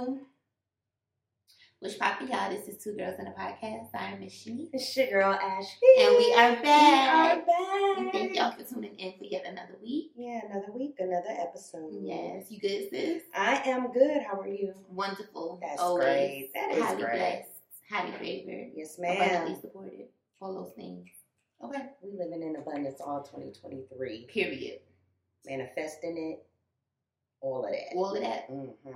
new. Which poppin' y'all? This is Two Girls and a Podcast. I'm Miss Shanice. It's your girl Ashley. And we are back. We are And back. thank y'all for tuning in for yet another week. Yeah, another week, another episode. Yes, you good, sis? I am good. How are you? Wonderful. That's Always. great. That is highly great. blessed. Highly favored. Yes, Abundantly supported. All those things. Okay. We living in abundance all 2023. Period. Manifesting it. All of that. All of that. Mm-hmm.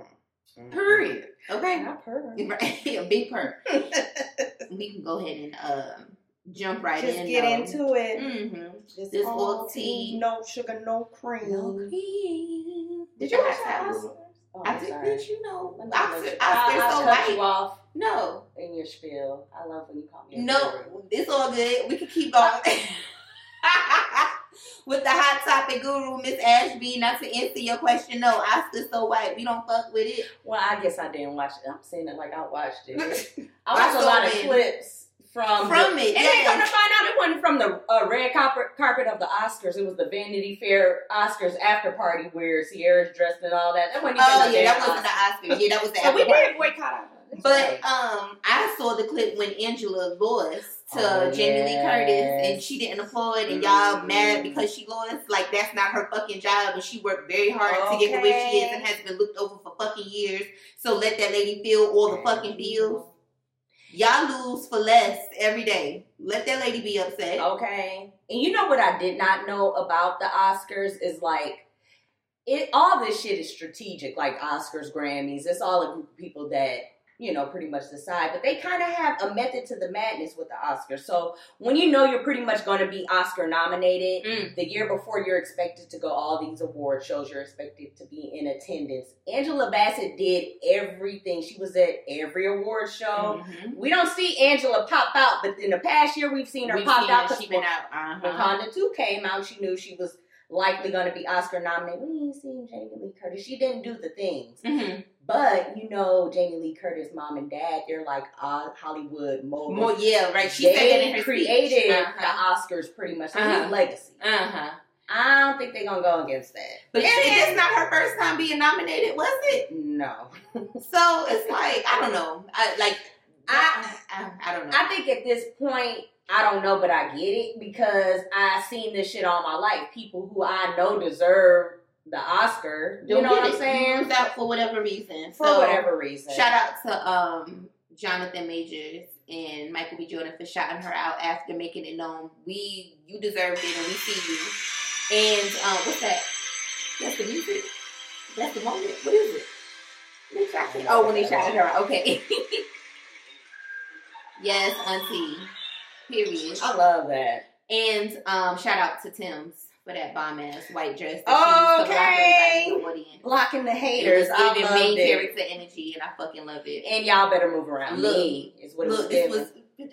Period. Okay. Not per. Right. A big perk. We can go ahead and um, jump right Just in. Just get though. into it. Mm-hmm. Just This all all tea. No sugar, no cream. No cream. Did you Watch watch that? Oh, I I'm did, you know. Oscar, let I- I so cut you white. off No. in your spiel. I love when you call me. No, guru. it's all good. We can keep going. With the hot topic guru, Miss Ashby, not to answer your question, no, Oscar so white. We don't fuck with it. Well, I guess I didn't watch it. I'm saying it like I watched it. I I watched a saw lot of it. clips from From the, it, and then come to find out, it wasn't from the uh, red carpet carpet of the Oscars. It was the Vanity Fair Oscars after party where Ciara's dressed and all that. That wasn't even Oh the yeah, that wasn't the Oscars. Oscars. Yeah, that was the So we did boycott it. But um, I saw the clip when Angela lost to Oh, Jamie Lee Curtis, and she didn't applaud, and y'all Mhm. mad because she lost. Like that's not her fucking job, and she worked very hard to get to where she is, and has been looked over for fucking years. So let that lady feel all the fucking feels. Y'all lose for less every day. Let that lady be upset. Okay. And you know what I did not know about the Oscars is like it all this shit is strategic, like Oscars, Grammys. It's all a group of people that, you know, pretty much decide. But they kind of have a method to the madness with the Oscars. So when you know you're pretty much gonna be Oscar nominated, Mm. the year before you're expected to go all these award shows, you're expected to be in attendance. Angela Bassett did everything. She was at every award show. Mhm. We don't see Angela pop out, but in the past year we've seen her We've pop seen out She been out. Uh-huh. Wakanda 2 came out, she knew she was likely going to be Oscar nominated. We ain't seen Jamie Lee Curtis. She didn't do the things. Mhm. But, you know, Jamie Lee Curtis' mom and dad, they're like uh, Hollywood moguls. More, yeah, right. She they created the Uh-huh. Oscars pretty much. Uh-huh. his legacy. Uh-huh. I don't think they're going to go against that. But And it's not her first time being nominated, was it? No. So it's like I don't know. I like I I, I don't know. I think at this point, I don't know, but I get it because I've seen this shit all my life. People who I know deserve the Oscar. You Don't know what I'm it. saying? Out for whatever reason. For So, whatever reason. Shout out to um Jonathan Majors and Michael B. Jordan for shouting her out after making it known we you deserved it and we see you. And um, what's that? That's the music. That's the moment. What is it? Oh, when they shouted her out. Okay. yes, Auntie. Period. I love that. And um, shout out to Tems for that bomb ass white dress. That she used to block Okay. everybody in the audience. Blocking the It haters. was I giving main it. character energy, and I fucking love it. And y'all better move around Look, me. Is what Look, it was. was,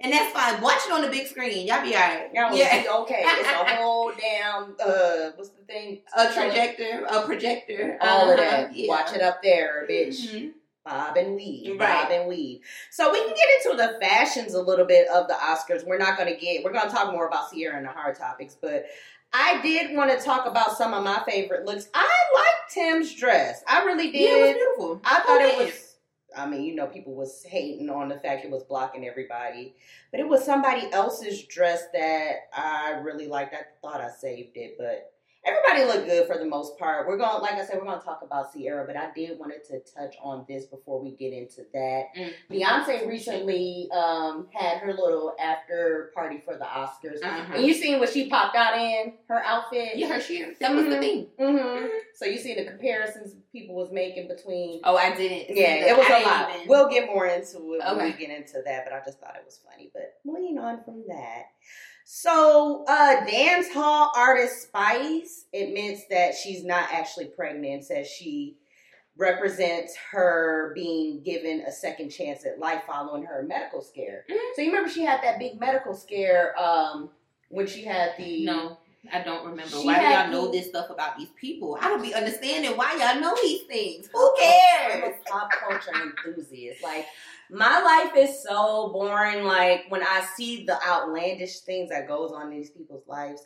and that's fine. Watch it on the big screen. Y'all be alright. Y'all will yeah, be okay. It's a whole damn uh what's the thing? a projector, a projector, All of Uh-huh, that. yeah. Watch it up there, bitch. Mhm. Bob and weave. Right. Bob and weave. So we can get into the fashions a little bit of the Oscars. We're not gonna get we're gonna talk more about Ciara and the hard topics, but I did want to talk about some of my favorite looks. I liked Tems' dress. I really did. Yeah, it was beautiful. I thought Oh, it was. I mean, you know, people was hating on the fact it was blocking everybody, but it was somebody else's dress that I really liked. I thought I saved it, but everybody looked good for the most part. We're going, like I said, we're going to talk about Ciara, but I did wanted to touch on this before we get into that. Mm. Beyonce recently um, had her little after party for the Oscars, Uh-huh. and you seen what she popped out in her outfit. Yeah, her shoes. That was the Mhm. thing. hmm So you see the comparisons people was making between Oh, I didn't. yeah, it was a I didn't lot. even- We'll get more into it when we get into that, but I just thought it was funny. But moving on from that. So, uh, dance hall artist Spice admits that she's not actually pregnant, says she represents her being given a second chance at life following her medical scare. Mhm. So you remember she had that big medical scare um when she had the No, I don't remember. She why do y'all know this stuff about these people? I don't be understanding why y'all know these things. Who I'm cares? a pop culture enthusiast. Like my life is so boring. Like when I see the outlandish things that goes on in these people's lives,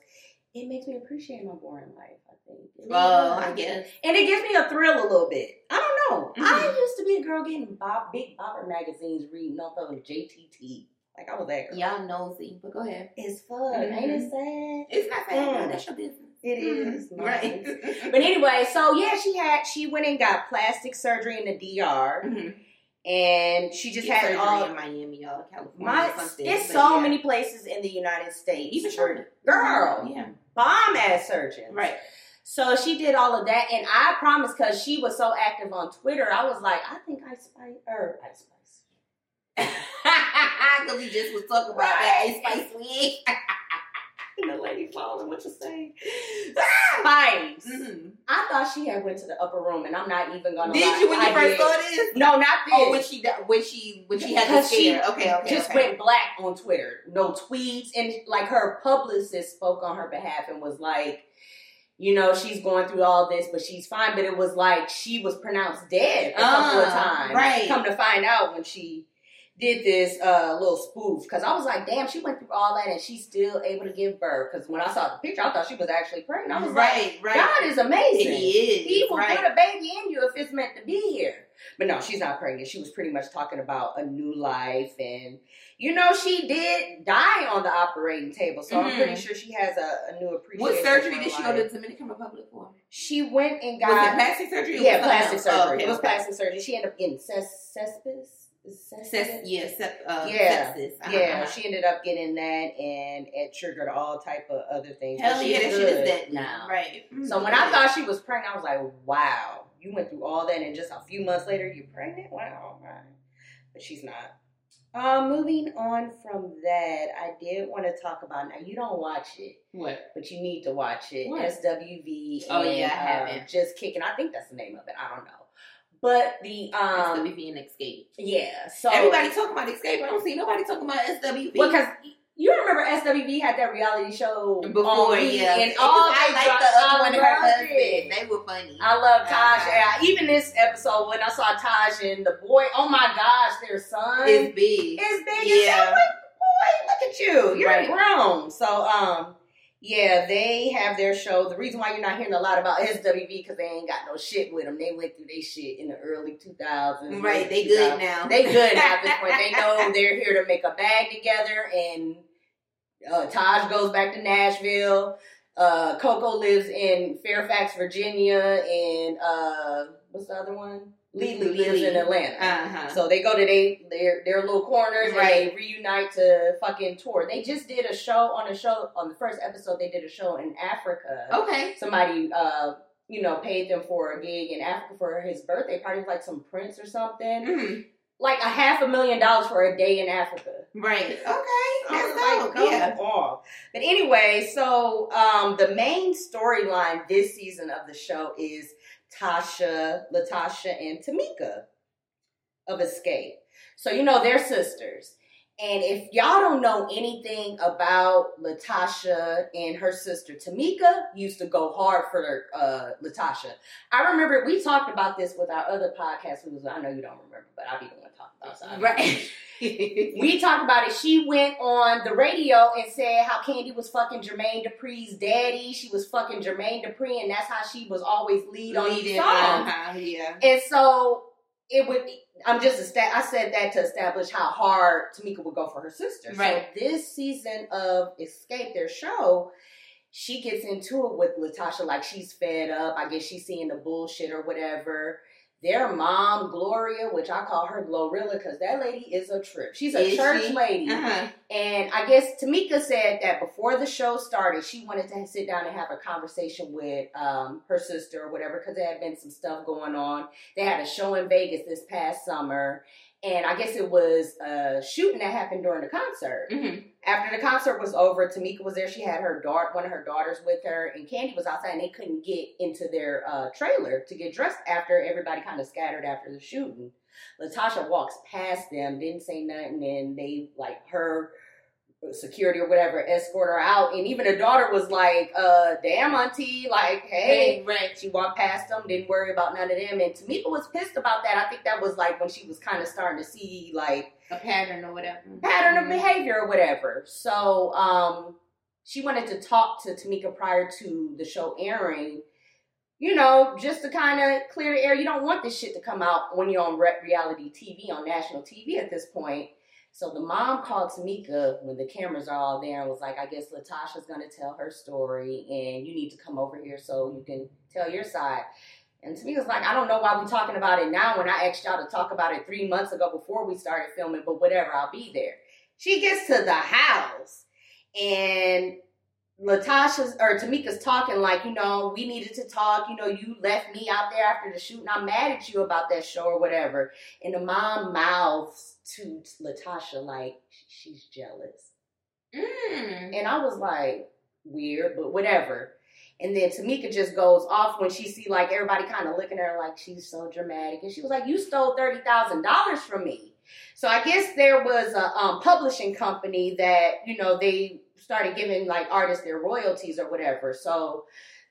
it makes me appreciate my boring life. I think. Oh, does. I guess. And it gives me a thrill a little bit. I don't know. I Mhm. used to be a girl getting Bob big bopper magazines reading off of JTT. Like I was that girl. Y'all nosy, but go ahead. It's fun, ain't it sad? It's not bad. Mm. No, that's your business. It is Mhm. right. But anyway, so yeah, she had she went and got plastic surgery in the DR, Mhm. And she just had surgery all. in Miami, y'all, California, My, it's so yeah. many places in the United States. Even Charlotte. girl, Yeah. bomb ass surgeons. Right. So she did all of that, and I promise, because she was so active on Twitter, I was like, I think I Spice her, I Spice. Because we just was talking about that Ice Spice wig. And the lady falling, what you say? Spice. Mhm. I thought she had went to the upper room, and I'm not even gonna. Did lie, you when you I first did. saw this? No, not this. Oh, when she when she when she had the Because she scare. Okay, okay. just okay. went black on Twitter. No tweets, and like her publicist spoke on her behalf and was like, you know, she's going through all this, but she's fine. But it was like she was pronounced dead a couple of Ah, times. right. Come to find out when she did this uh, little spoof, because I was like, damn, she went through all that and she's still able to give birth. Because when I saw the picture, I thought she was actually pregnant. I was like, right, right. God is amazing. He is. He will right. put a baby in you if it's meant to be here. But no, she's not pregnant. She was pretty much talking about a new life. And, you know, she did die on the operating table. So I'm Mhm. pretty sure she has a, a new appreciation. What surgery did she go to the Dominican Republic for? She went and was it got. plastic surgery? yeah, plastic surgery. Oh, okay, it was plastic surgery. She ended up getting ces- cespis. Ses- yeah, sep- uh, Yeah. Uh-huh, Yeah, uh-huh. she ended up getting that, and it triggered all type of other things. Hell yeah, shit is dead now. Right. So when I thought she was pregnant, I was like, wow, you went through all that and just a few months later you're pregnant? Wow, right. But she's not. Um, moving on from that, I did want to talk about now you don't watch it, what? but you need to watch it. What? SWV Oh, and, yeah, I uh, haven't. Just kicking. I think that's the name of it. I don't know. But the um SWV and Xscape. yeah, so Everybody talking about Xscape. But I don't see nobody talking about SWV. well, because you remember SWV had that reality show before, on yeah. and all I like the other one and her husband. it. They were funny. I love Taj. Uh-huh. Yeah, even this episode when I saw Taj and the boy, oh my gosh, their son it's big. is big. Yeah. Yeah. Like, boy, look at you. You're Right. grown. So, um, yeah, they have their show. The reason why you're not hearing a lot about SWV because they ain't got no shit with them. They went through their shit in the early 2000s. Right, they late good now. They good now at this point. They know they're here to make a bag together, and uh, Taj goes back to Nashville. Uh, Coko lives in Fairfax, Virginia, and uh, what's the other one? Lily lives in Atlanta. Uh-huh. So they go to they their their little corners Right. and they reunite to fucking tour. They just did a show on a show on the first episode. They did a show in Africa. okay. Somebody uh you know paid them for a gig in Africa for his birthday party, like some prince or something. Mhm. Like a half a million dollars for a day in Africa. Right. Okay. That's was like, go Yeah. off. But anyway, so um, the main storyline this season of the show is Tasha, LaTocha, and Tamika of Xscape. So you know they're sisters. And if y'all don't know anything about LaTocha and her sister Tamika, used to go hard for uh, LaTocha. I remember we talked about this with our other podcast. Who was I know you don't remember, but I'll be the one talking about. it, Right. we talked about it. She went on the radio and said how Kandi was fucking Jermaine Dupri's daddy. She was fucking Jermaine Dupri, and that's how she was always lead on these Leading, songs. uh-huh, yeah. And so it would. I'm just. I said that to establish how hard Tamika would go for her sister. Right. So this season of Xscape, their show, she gets into it with LaTocha like she's fed up. I guess she's seeing the bullshit or whatever. Their mom, Gloria, which I call her Glorilla because that lady is a trip. She's a Is church she? lady. Uh-huh. And I guess Tamika said that before the show started, she wanted to sit down and have a conversation with um, her sister or whatever because there had been some stuff going on. They had a show in Vegas this past summer. And I guess it was a shooting that happened during the concert. Mhm. After the concert was over, Tamika was there. She had her daughter, one of her daughters with her, and Kandi was outside, and they couldn't get into their uh, trailer to get dressed after everybody kind of scattered after the shooting. LaTocha walks past them, didn't say nothing, and they like her security or whatever escort her out, and even her daughter was like, "Uh, damn, auntie, like, hey." Right. She walked past them, didn't worry about none of them, and Tamika was pissed about that. I think that was like when she was kind of starting to see like A pattern or whatever. pattern of Mhm. behavior or whatever. So um she wanted to talk to Tamika prior to the show airing you know, just to kind of clear the air. You don't want this shit to come out when you're on re- reality TV, on national TV at this point. So the mom called Tamika when the cameras are all there and was like, I guess LaTocha's going to tell her story and you need to come over here so you can tell your side. And Tamika's like, I don't know why we're talking about it now when I asked y'all to talk about it three months ago before we started filming, but whatever, I'll be there. She gets to the house and LaTocha's or Tamika's talking like, you know, we needed to talk. You know, you left me out there after the shoot, and I'm mad at you about that show or whatever. And the mom mouths to LaTocha like she's jealous. Mm. And I was like, weird, but whatever. And then Tamika just goes off when she see like everybody kind of looking at her like she's so dramatic, and she was like, "You stole thirty thousand dollars from me." So I guess there was a um, publishing company that you know they started giving like artists their royalties or whatever. So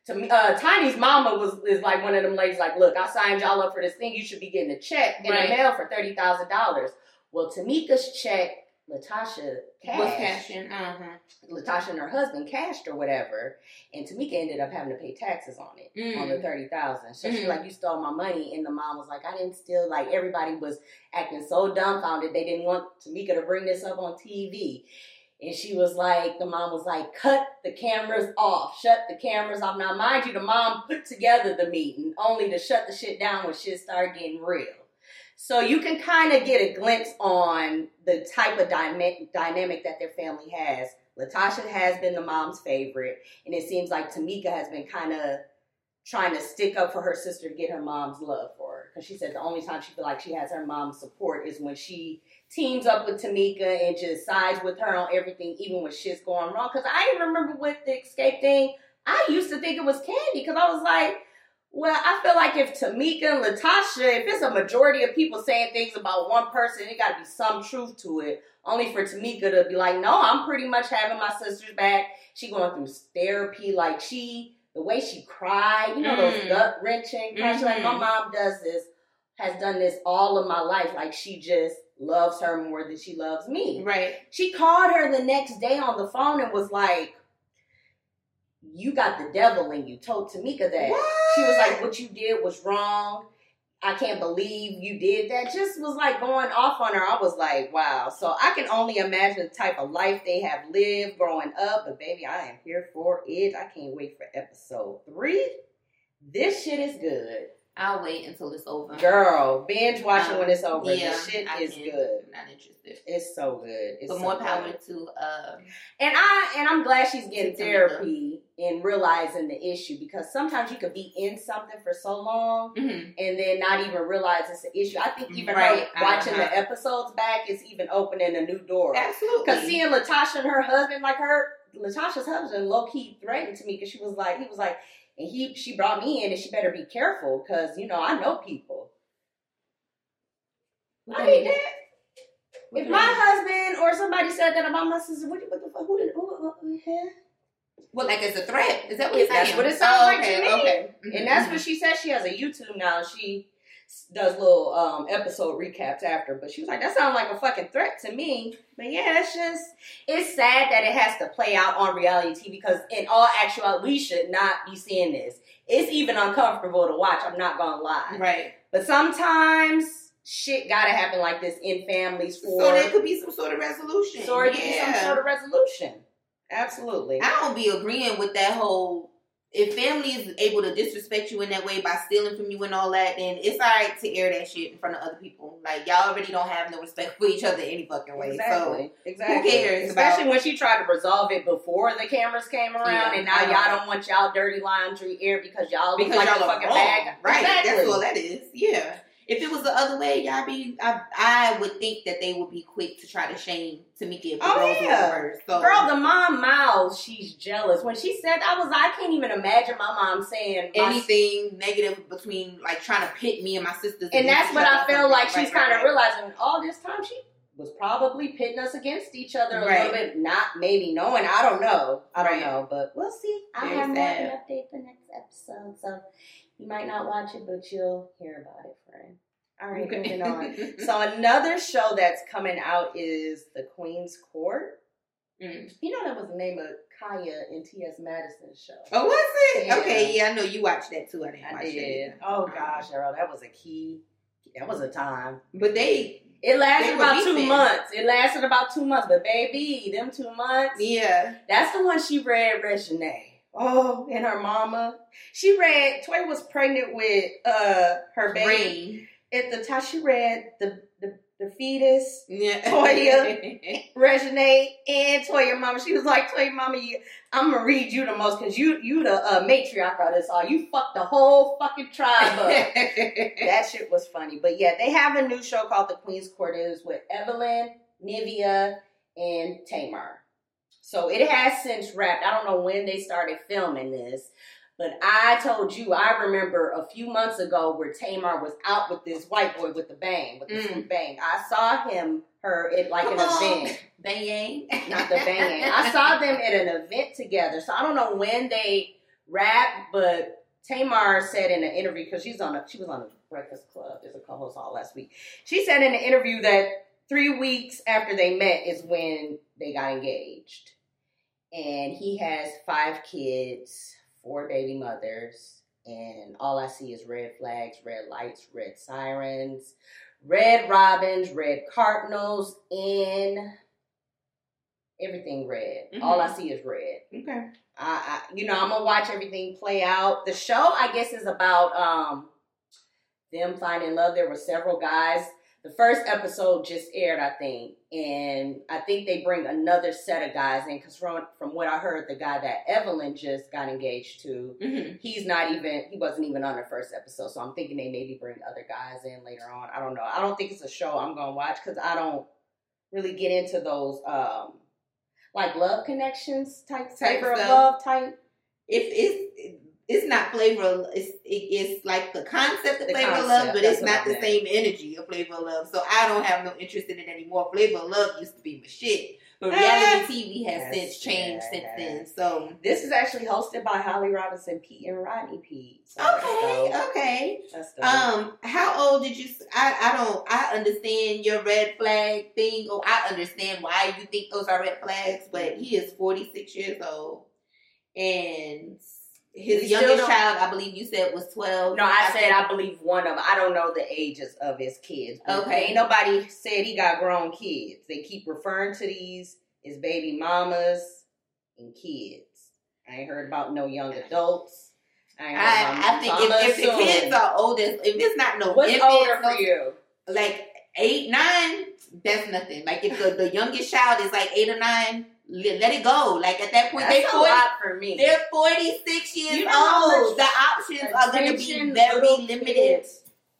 to me, uh, Tiny's mama was is like one of them ladies. Like, look, I signed y'all up for this thing. You should be getting a check in Right. the mail for thirty thousand dollars. Well, Tamika's check, LaTocha Was cashed. cashing. Uh huh. LaTocha and her husband cashed or whatever, and Tamika ended up having to pay taxes on it Mm. on the thirty thousand. So she's Mhm. like, "You stole my money," and the mom was like, "I didn't steal." Like everybody was acting so dumbfounded they didn't want Tamika to bring this up on TV. And she was like, the mom was like, cut the cameras off, shut the cameras off. Now, mind you, the mom put together the meeting only to shut the shit down when shit started getting real. So you can kind of get a glimpse on the type of dyma- dynamic that their family has. LaTocha has been the mom's favorite, and it seems like Tamika has been kind of trying to stick up for her sister to get her mom's love for her. Because she said the only time she feel like she has her mom's support is when she teams up with Tamika and just sides with her on everything, even when shit's going wrong. Because I even remember with the Xscape thing, I used to think it was Kandi because I was like, well, I feel like if Tamika and LaTocha, if it's a majority of people saying things about one person, it got to be some truth to it. Only for Tamika to be like, no, I'm pretty much having my sister's back. She going through therapy, like she, the way she cried, you know, those Mm. gut wrenching. She's like, my Mhm. mom does this, has done this all of my life. Like she just loves her more than she loves me. Right. She called her the next day on the phone and was like, You got the devil in you. Told Tamika that. She was like, What you did was wrong. I can't believe you did that. Just was like going off on her. I was like, Wow. So I can only imagine the type of life they have lived growing up. But baby, I am here for it. I can't wait for episode three. This shit is good. I'll wait until it's over. Girl, binge watching Um, when it's over. yeah, the shit I is can. good. I'm not interested. It's so good. It's But so more good. power to um And I and I'm glad she's getting therapy and realizing the issue because sometimes you could be in something for so long mhm. and then not even realize it's an issue. I think even Right, her watching uh-huh. the episodes back is even opening a new door. absolutely. Because seeing LaTocha and her husband, like her LaTocha's husband, low key threatened to me because she was like, he was like, and he she brought me in and she better be careful because you know I know people. What I mean, that- What if that my husband or somebody said that about my sister, what, what the fuck? Who did? Who, who, who, who, Well, like as a threat. Is that what it's That's saying? what it sounds Oh, like okay, to me. Okay. Mhm, And that's mhm. what she said. She has a YouTube now. She does little um, episode recaps after, but she was like, "That sounds like a fucking threat to me." But yeah, it's just it's sad that it has to play out on reality TV because in all actuality, we should not be seeing this. It's even uncomfortable to watch. I'm not gonna lie. Right. But sometimes shit gotta happen like this in families for So there could be some sort of resolution. so it can be some sort of resolution. Absolutely. I don't be agreeing with that whole. If family is able to disrespect you in that way by stealing from you and all that, then it's alright to air that shit in front of other people. Like y'all already don't have no respect for each other any fucking way. Exactly. exactly. Who cares Especially about- when she tried to resolve it before the cameras came around, Yeah, and now y'all don't want y'all dirty laundry air because y'all look because like y'all a fucking wrong, bag. right? Exactly. That's all that is. Yeah. If it was the other way, y'all be. I, I would think that they would be quick to try to shame Tamika if the Oh, roles yeah. were reversed. So, Girl, the mom mouths, she's jealous. When she said that, I was I can't even imagine my mom saying anything negative between like trying to pit me and my sisters, And that's what I feel like she's Right, kind right, of realizing all this time she was probably pitting us against each other a Right. little bit, not maybe knowing. I don't know. I don't Right. know, but we'll see. I Very have more of an update for next episode, so you might not watch it, but you'll hear about it, All right, Okay. moving on. So another show that's coming out is The Queen's Court. Mm. You know that was the name of Kaya and T.S. Madison's show. Oh, was it? Yeah. Okay, yeah, I know you watched that too. I didn't I watch did. that. Oh gosh, Cheryl, that was a key. That was a time. But they, It lasted about two beefing. months. It lasted about two months, but baby, them two months. yeah. That's the one she read Regine. Oh, and her mama. She read Toy was pregnant with uh her baby. Rain. At the time she read the the, the fetus, Yeah. Toya. Regine, and Toya mama. She was like, Toya mama, you, I'm gonna read you the most because you you the uh, matriarch of this all. You fucked the whole fucking tribe up. that shit was funny. But yeah, they have a new show called The Queen's Court. It is with Evelyn, Nivea, and Tamar. So it has since wrapped. I don't know when they started filming this, but I told you I remember a few months ago where Tamar was out with this white boy with the bang, with the Mm. sweet bang. I saw him, her at like Come an on. event. Bang. Not the bang. I saw them at an event together. So I don't know when they rapped, but Tamar said in an interview because she's on a she was on the Breakfast Club as a co-host all last week. She said in an interview that three weeks after they met is when they got engaged, and he has five kids, four baby mothers, and all I see is red flags, red lights, red sirens, red robins, red cardinals, and everything red. All I see is red. Okay. I, I you know, I'm gonna watch everything play out. The show, I guess, is about um them finding love. There were several guys. The first episode just aired, I think, and I think they bring another set of guys in because from from what I heard, the guy that Evelyn just got engaged to, Mm-hmm. he's not even he wasn't even on the first episode. So I'm thinking they maybe bring other guys in later on. I don't know. I don't think it's a show I'm gonna watch because I don't really get into those um like love connections type Type of love type. If it's it's not flavor, of- it's it, it's like the concept of The flavor of concept, love, but it's not the same energy of flavor of love. So I don't have no interest in it anymore. Flavor of love used to be my shit, but reality TV has Yes, since changed yeah. since then. So This is actually hosted by Holly Robinson Peete and Rodney Peete. So that's okay, dope. okay. That's. Um, how old did you? I I don't. I understand your red flag thing. Oh, I understand why you think those are red flags. But he is forty six years old, and his youngest child, I believe you said, was twelve. No, I said think- I believe one of them. I don't know the ages of his kids. Okay. Ain't nobody said he got grown kids. They keep referring to these as baby mamas and kids. I ain't heard about no young adults. I I, I think if, if the kids are older, if it's not no What's infants, older for you? like eight, nine, that's nothing. Like if the, the youngest child is like eight or nine, let, it go. Like at that point, That's they a 40, lot for me. They're 46 years You know old. The options are going to be very limited.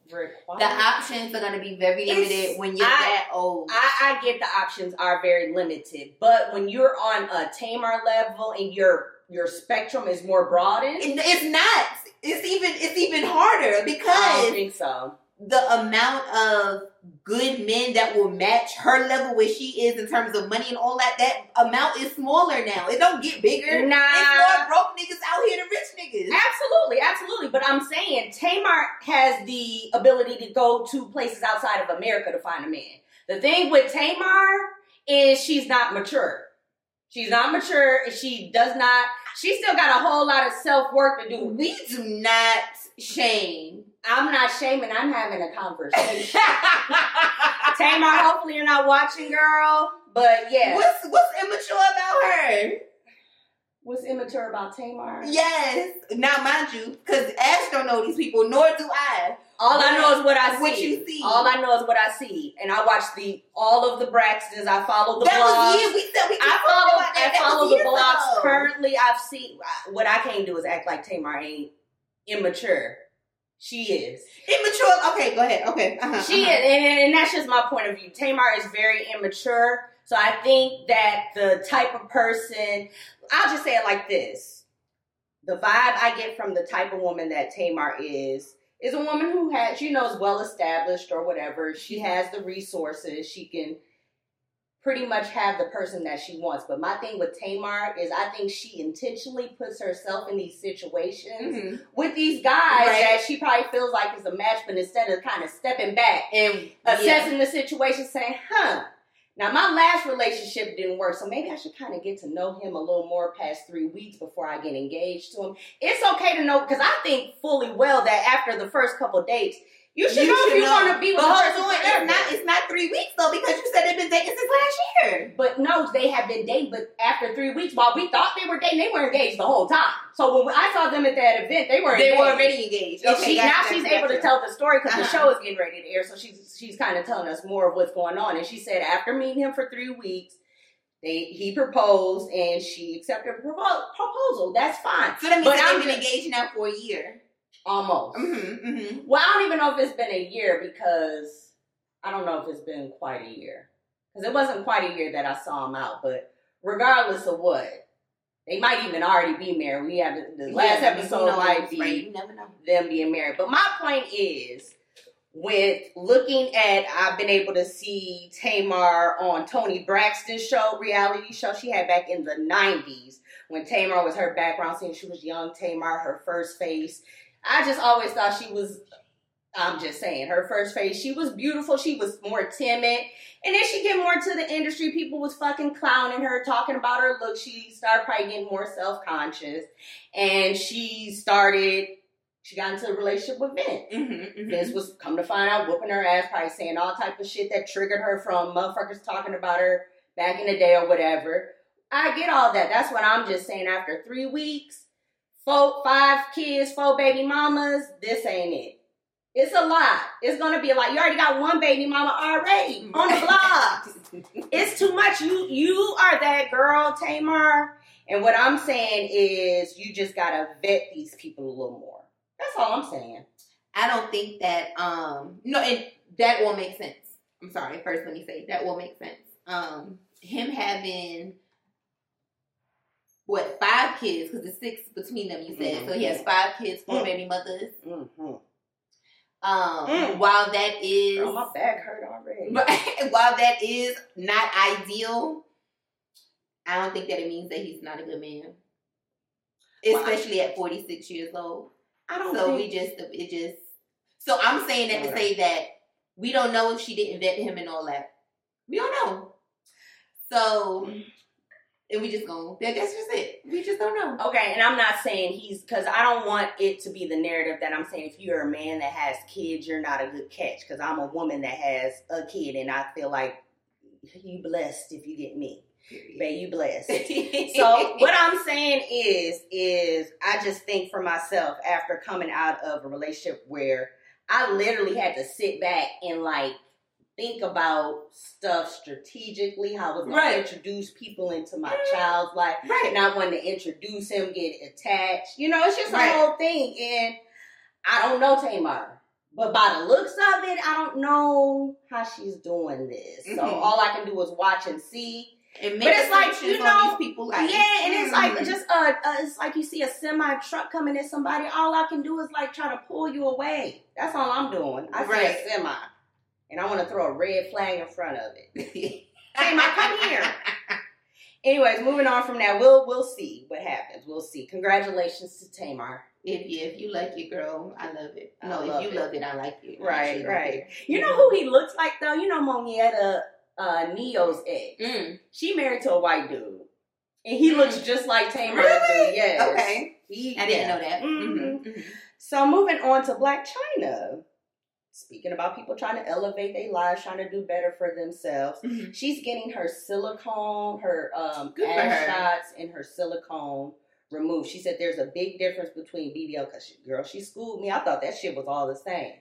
The options are going to be very It's- limited when you're I- that old. I, I get the options are very limited, but when you're on a Tamar level and your your spectrum is more broadened, It- it's not. It's even it's even harder because I don't think so. The amount of good men that will match her level where she is in terms of money and all that, that amount is smaller now. It don't get bigger. Nah. It's more broke niggas out here than rich niggas. Absolutely, absolutely. But I'm saying Tamar has the ability to go to places outside of America to find a man. The thing with Tamar is she's not mature. She's not mature. and She does not. She still got a whole lot of self work to do. We do not shame. I'm not shaming. I'm having a conversation. Tamar, hopefully you're not watching, girl. But yeah, What's what's immature about her? what's immature about Tamar? Yes. Now, mind you, because Ash don't know these people, nor do I. All I know is what I see. What you see. All I know is what I see, and I watch the all of the Braxtons. I follow the that blogs. was years. We said we I follow. about that. I follow the blogs. ago. Currently, I've seen what I can't do is act like Tamar ain't immature. She is. Immature. Okay, go ahead. Okay. Uh-huh, She uh-huh. is, and, and that's just my point of view. Tamar is very immature, so I think that the type of person, I'll just say it like this: the vibe I get from the type of woman that Tamar is is a woman who has, you know, is well established or whatever. She has the resources. She can pretty much have the person that she wants. But my thing with Tamar is, I think she intentionally puts herself in these situations Mhm. with these guys Right. that she probably feels like is a match, but instead of kind of stepping back, And assessing the situation, saying, huh, Now, my last relationship didn't work, so maybe I should kind of get to know him a little more past three weeks before I get engaged to him. It's okay to know because I think fully well that after the first couple dates, you should You know should if you're know. to be with But the person on, it's not it's not three weeks though because you said they've been dating since last year. But no, they have been dating. But after three weeks, while we thought they were dating, they were engaged the whole time. So when I saw them at that event, they were They engaged. were already engaged. Okay, she, gotcha, now gotcha, she's gotcha. able to tell the story because the Uh-huh. show is getting ready to air. So she's she's kind of telling us more of what's going on. And she said after meeting him for three weeks, they he proposed and she accepted a propo- proposal. That's fine. So that means But they've been engaged now for a year. Almost. Mm-hmm, mm-hmm. Well, I don't even know if it's been a year because I don't know if it's been quite a year. Because it wasn't quite a year that I saw him out. But regardless of what, they might even already be married. We have the last episode might be Right, you never know. them being married. But my point is, with looking at, I've been able to see Tamar on Toni Braxton's show, reality show she had back in the 90s when Tamar was her background scene. She was young Tamar, her first face. I just always thought she was, I'm just saying, her first phase, She was beautiful. She was more timid. And then she get more to the industry. People was fucking clowning her, talking about her look. She started probably getting more self-conscious. And she started she got into a relationship with Vince. Mm-hmm, mm-hmm. Vince was come to find out whooping her ass, probably saying all type of shit that triggered her from motherfuckers talking about her back in the day or whatever. I get all that. That's what I'm just saying. After three weeks, four, five kids, four baby mamas, this ain't it. It's a lot. It's gonna be a lot. You already got one baby mama already on the block. It's too much. You you are that girl, Tamar. And what I'm saying is you just gotta vet these people a little more. That's all I'm saying. I don't think that um no and that will make sense. I'm sorry, first let me say that will make sense. Um him having what five kids because it's six between them you said so he has five kids four Mm. baby mothers Mm-hmm. um Mm. while that is Girl, my back hurt already. while that is not ideal I don't think that it means that he's not a good man Well, I- especially at 46 years old I don't so think we just it just so I'm saying that to say that we don't know if she didn't vet him and all that. We don't know. So and we just go that, that's just it. We just don't know. Okay, and I'm not saying he's because I don't want it to be the narrative that I'm saying if you're a man that has kids, you're not a good catch. Because I'm a woman that has a kid, and I feel like you blessed if you get me, babe. You blessed. so what I'm saying is, is I just think for myself after coming out of a relationship where I literally had to sit back and like think about stuff strategically, how I was gonna Right. introduce people into my child's life, right. not wanting to introduce him, get attached. You know, it's just Right. a whole thing. And I don't know Tamar. But by the looks of it, I don't know how she's doing this. So Mhm. all I can do is watch and see. And But it's like, you know, these people like Yeah, and it's like mm. just uh, uh, it's like you see a semi truck coming at somebody. All I can do is like try to pull you away. That's all I'm doing. I Right. see a semi, and I want to throw a red flag in front of it. Semi, come here. Anyways, moving on from that, we'll we'll see what happens. We'll see. Congratulations to Tamar. if you if you like your girl, I love it. No, love if you it. love it, I like it. Right, right. You know who he looks like though? You know Monyetta uh, Ne-Yo's ex. Mm. She married to a white dude, and he Mm. looks just like Tamar. Really? Yes. Okay. He, I didn't yeah. know that. Mhm. Mhm. So moving on to Blac Chyna. Speaking about people trying to elevate their lives, trying to do better for themselves. Mhm. She's getting her silicone, her um, ass shots, and her silicone removed. She said there's a big difference between BBL because she, girl, she schooled me. I thought that shit was all the same.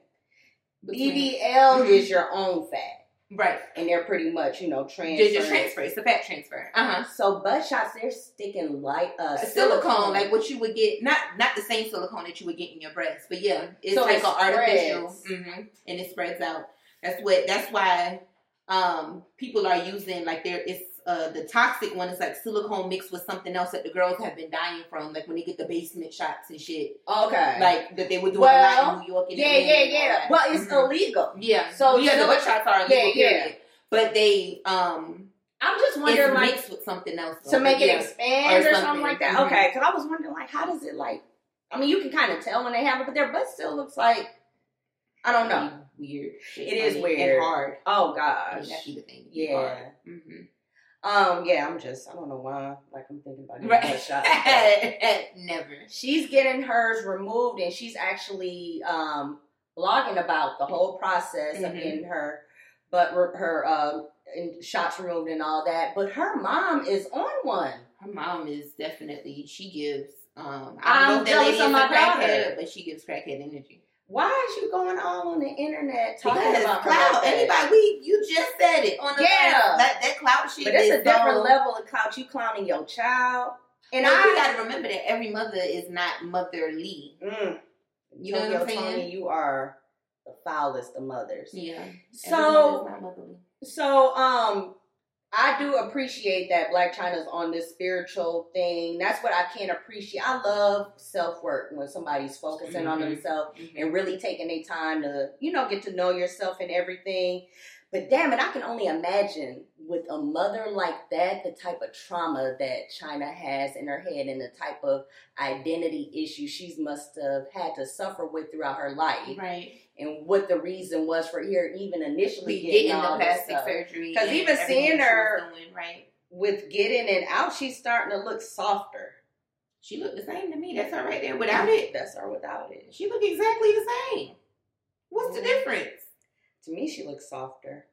Between- BBL is your own fat, Right. and they're pretty much you know transferring. Just, just transfer. It's a fat transfer. Uh huh. So butt shots, they're sticking light uh, A silicone, like what you would get, not not the same silicone that you would get in your breasts, but yeah, it's So like it an artificial, spreads. hmm and it spreads out. That's what. That's why um people are using like there is uh the toxic one is like silicone mixed with something else that the girls have been dying from, like when they get the basement shots and shit, okay, like that they were doing a lot in New York. And yeah, yeah, yeah. But it's Mhm. illegal. yeah. So yeah, the butt shots are illegal. Yeah, yeah. But they um I'm just wondering, like, mixed with something else to make it Yeah. expand Or or, something. something. like that. Mhm. Okay, because I was wondering, like, how does it like? I mean, you can kind of tell when they have it, but their butt still looks like I don't know. weird. shit It is on weird. and hard. Oh I gosh. mean, that's the thing. Yeah. Mm-hmm. Um, yeah, I'm just I don't know why. Like I'm thinking about getting Right. but Never. She's getting hers removed and she's actually um blogging about the whole process of Mhm. getting her but her um in- shots removed and all that. But her mom is on one. Her mom is definitely. She gives. Um, I'm I don't know if that lady is my a crackhead, but she gives crackhead energy. Why is you going all on the internet talking Because about clout. Anybody, we you just said it on the Yeah. that that clout shit. But it's a different so- level of clout. You clowning your child. And And I got to remember that every mother is not motherly. mm, You know what I'm saying? Toni, you are the foulest of mothers. Yeah. So mother is not motherly. So, um, I do appreciate that Blac Chyna's on this spiritual thing. That's what I can appreciate. I love self work when somebody's focusing on Mhm. themselves Mhm. and really taking their time to, you know, get to know yourself and everything. But damn it, I can only imagine with a mother like that, the type of trauma that Chyna has in her head and the type of identity issue she must have had to suffer with throughout her life Right. And what the reason was for her even initially getting, getting the plastic surgery. 'Cause and even seeing her- doing, right. With getting it out, she's starting to look softer. She looked the same to me. That's her right there. Without it, That's her without it. she look exactly the same. What's the Mhm. difference? To me, she looks softer.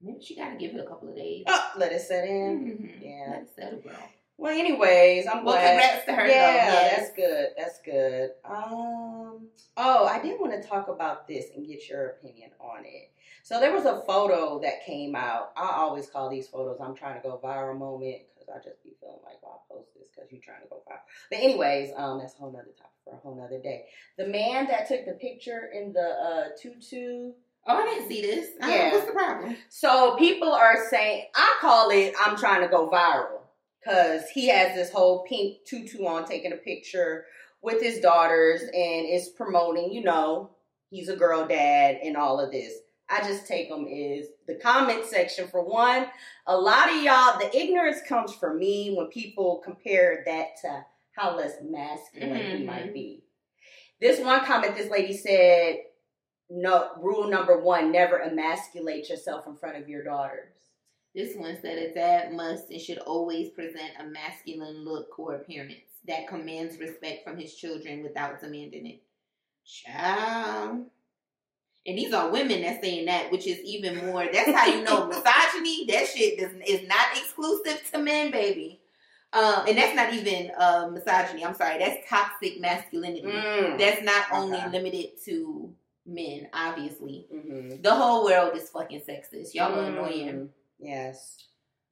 Maybe she got to give it a couple of days. Oh, let it set in. Mhm. Yeah. Let it settle, girl. Well, anyways, I'm Well, glad. congrats to her. yeah. Yes. that's good. That's good. Um. Oh, I did want to talk about this and get your opinion on it. So there was a photo that came out. I always call these photos "I'm trying to go viral" moment because I just be feeling like, well, I'll post this because you're trying to go viral. But anyways, um, that's a whole nother topic for a whole nother day. The man that took the picture in the uh tutu. Oh, I didn't see this. I Yeah. What's the problem? So people are saying, I call it I'm trying to go viral because he has this whole pink tutu on taking a picture with his daughters and is promoting, you know, he's a girl dad and all of this. I just take them is the comment section for one. A lot of y'all, the ignorance comes from me when people compare that to how less masculine he Mhm. might be. This one comment, this lady said, no rule number one never emasculate yourself in front of your daughters This one said a dad must and should always present a masculine look or appearance that commands respect from his children without demanding it. Child. And these are women that's saying that, which is even more. That's how you know misogyny. That shit does, is not exclusive to men, baby. Um, and that's not even uh, misogyny. I'm sorry. That's toxic masculinity. That's not only Okay. limited to men, obviously. Mhm. The whole world is fucking sexist. Y'all are Mm. annoying. Yes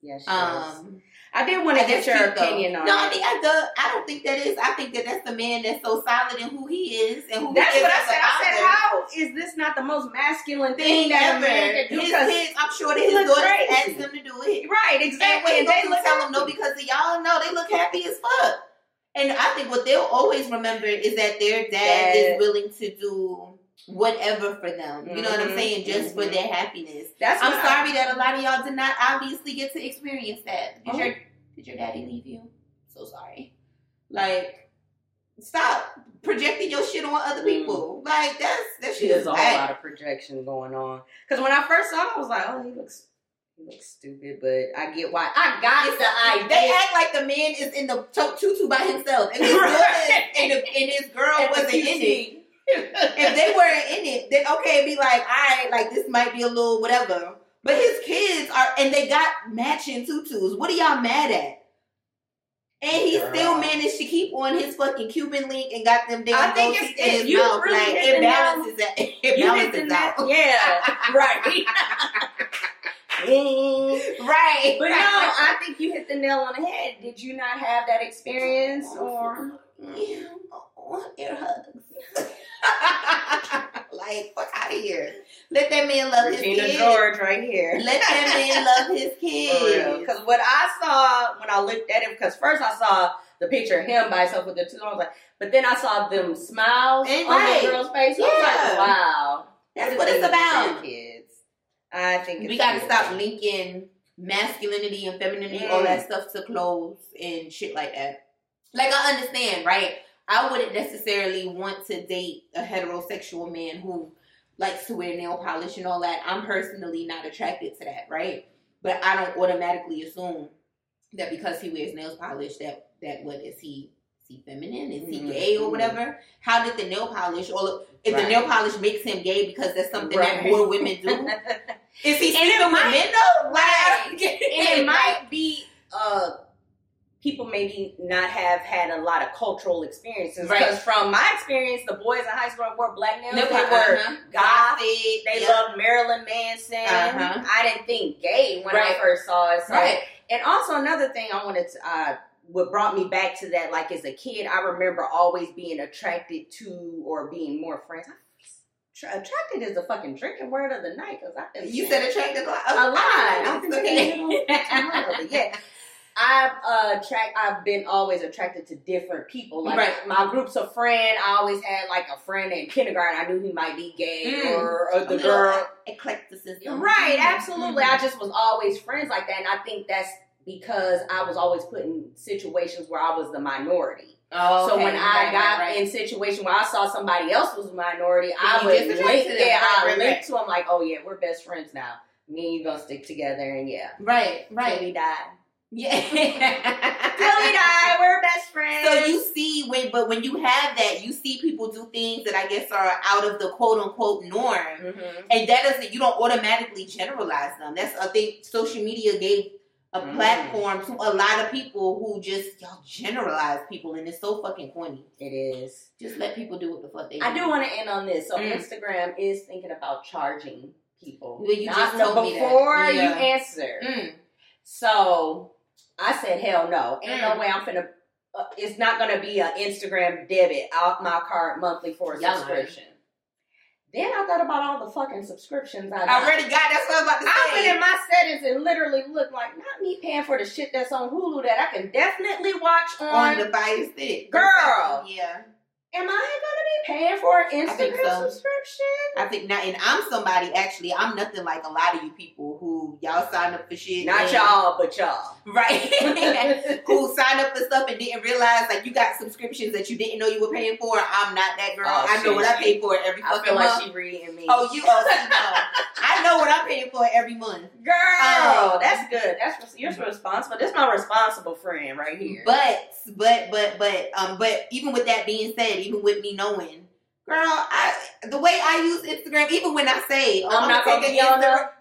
yes. Um, i did want to get your cute, though. opinion on No, I think I, the, I don't think that is. I think that that's the man that's so solid in who he is and who that's he is what i said i said how is this not the most masculine thing thing that a ever. man can do His kids, I'm sure that his daughter asked him to do it. right exactly when and they look tell them no because of y'all know they look happy as fuck. And I think what they'll always remember is that their dad Dad. is willing to do whatever for them. You know what I'm Mhm, saying? Just for mhm. their happiness. that's I'm what I- sorry that a lot of y'all did not obviously get to experience that. Did Oh. your did your daddy leave you? So sorry. Like, stop projecting your shit on other Mm. people. Like that's that shit is a whole lot of projection going on because when i first saw him i was like oh he looks he looks stupid but i get why i got It's the idea They act like the man is in the tutu by himself, and his, Right. and, the, and his girl And wasn't in it. If they weren't in it, then okay, it'd be like, all right, like this might be a little whatever. But his kids are, and they got matching tutus. What are y'all mad at? And he Girl. still managed to keep on his fucking Cuban link and got them damn I think it's- in his you mouth. really like it balances that. It You hit balances the out. net- Yeah, right. right. But no, I think you hit the nail on the head. Did you not have that experience, or Yeah, oh, ear hugs. like, fuck out of here. Let that man love Regina his kids. George right here? Let that man love his kids. Because what I saw when I looked at him, because first I saw the picture of him by himself with the two, was like, but then I saw them smiles And on right. the girl's face. I was Yeah. like, wow, That's what it's about. Kids, I think We got to stop linking masculinity and femininity, all Mm. that stuff to clothes and shit like that. Like, I understand, right? I wouldn't necessarily want to date a heterosexual man who likes to wear nail polish and all that. I'm personally not attracted to that, right? But I don't automatically assume that because he wears nail polish that that what is he is he feminine? Is he Mhm. gay or whatever? How did the nail polish or if Right. the nail polish makes him gay because that's something that more women do? Is he sleeping with men though? Like, Right. don't get and it might be uh people maybe not have had a lot of cultural experiences Right. because from my experience the boys in high school wore black nails No, they were uh-huh. goth Gothic, they yeah. loved Marilyn Manson. Uh-huh. I didn't think gay when Right. I first saw it. So. right. And also another thing I wanted to, uh, what brought me back to that, like as a kid, I remember always being attracted to or being more friends. Tra- Attracted is a fucking drinking word of the night because I You said attracted a lot. a lot. I I've been okay. okay. yeah. I've uh track I've been always attracted to different people. Like Right. my groups of friend, I always had like a friend in kindergarten. I knew he might be gay Mm. or, or the little girl. eclecticism. Right, absolutely. I just was always friends like that, and I think that's because I was always put in situations where I was the minority. Oh, so okay. when I Right, got right, right. in situation where I saw somebody else was a minority, I you would just link, yeah, I right, link right. to them like, oh yeah, we're best friends now. Me and you gonna stick together, and yeah, right, till right, we die, yeah. till we die, we're best friends. So you see when, but when you have that, you see people do things that I guess are out of the quote unquote norm, Mhm. and that doesn't. You don't automatically generalize them. That's I think social media gave a Mm. platform to a lot of people who just y'all generalize people, and it's so fucking corny. it is. Just let people do what the fuck they. I do want to end on this. So Mm. Instagram is thinking about charging people. Well, you Not- just told me that. before Yeah. you answer. Mm. So I said, hell no. Ain't Mm. no way I'm finna. Uh, it's not gonna be an Instagram debit off my card monthly for a subscription. Then I thought about all the fucking subscriptions I I already got. That's what I was about to say. I went in my settings and literally looked like not me paying for the shit that's on Hulu that I can definitely watch on. on the fire stick, Girl. Yeah. Am I gonna be paying for an I Instagram so. subscription? I think not. and I'm somebody actually. I'm nothing like a lot of you people who y'all signed up for shit. Not and- y'all, but y'all. right? who signed up for stuff and didn't realize like you got subscriptions that you didn't know you were paying for. I'm not that girl. Oh, I know shit, what I pay for every I fucking feel like month. she reading me. oh, you oh, see, no. I know what I'm paying for every month. Girl, Um, that's good. That's you're responsible. This is my responsible friend right here. But but but but um but even with that being said, even with me knowing, girl, I the way I use Instagram, even when I say oh, I'm not gonna taking be on there.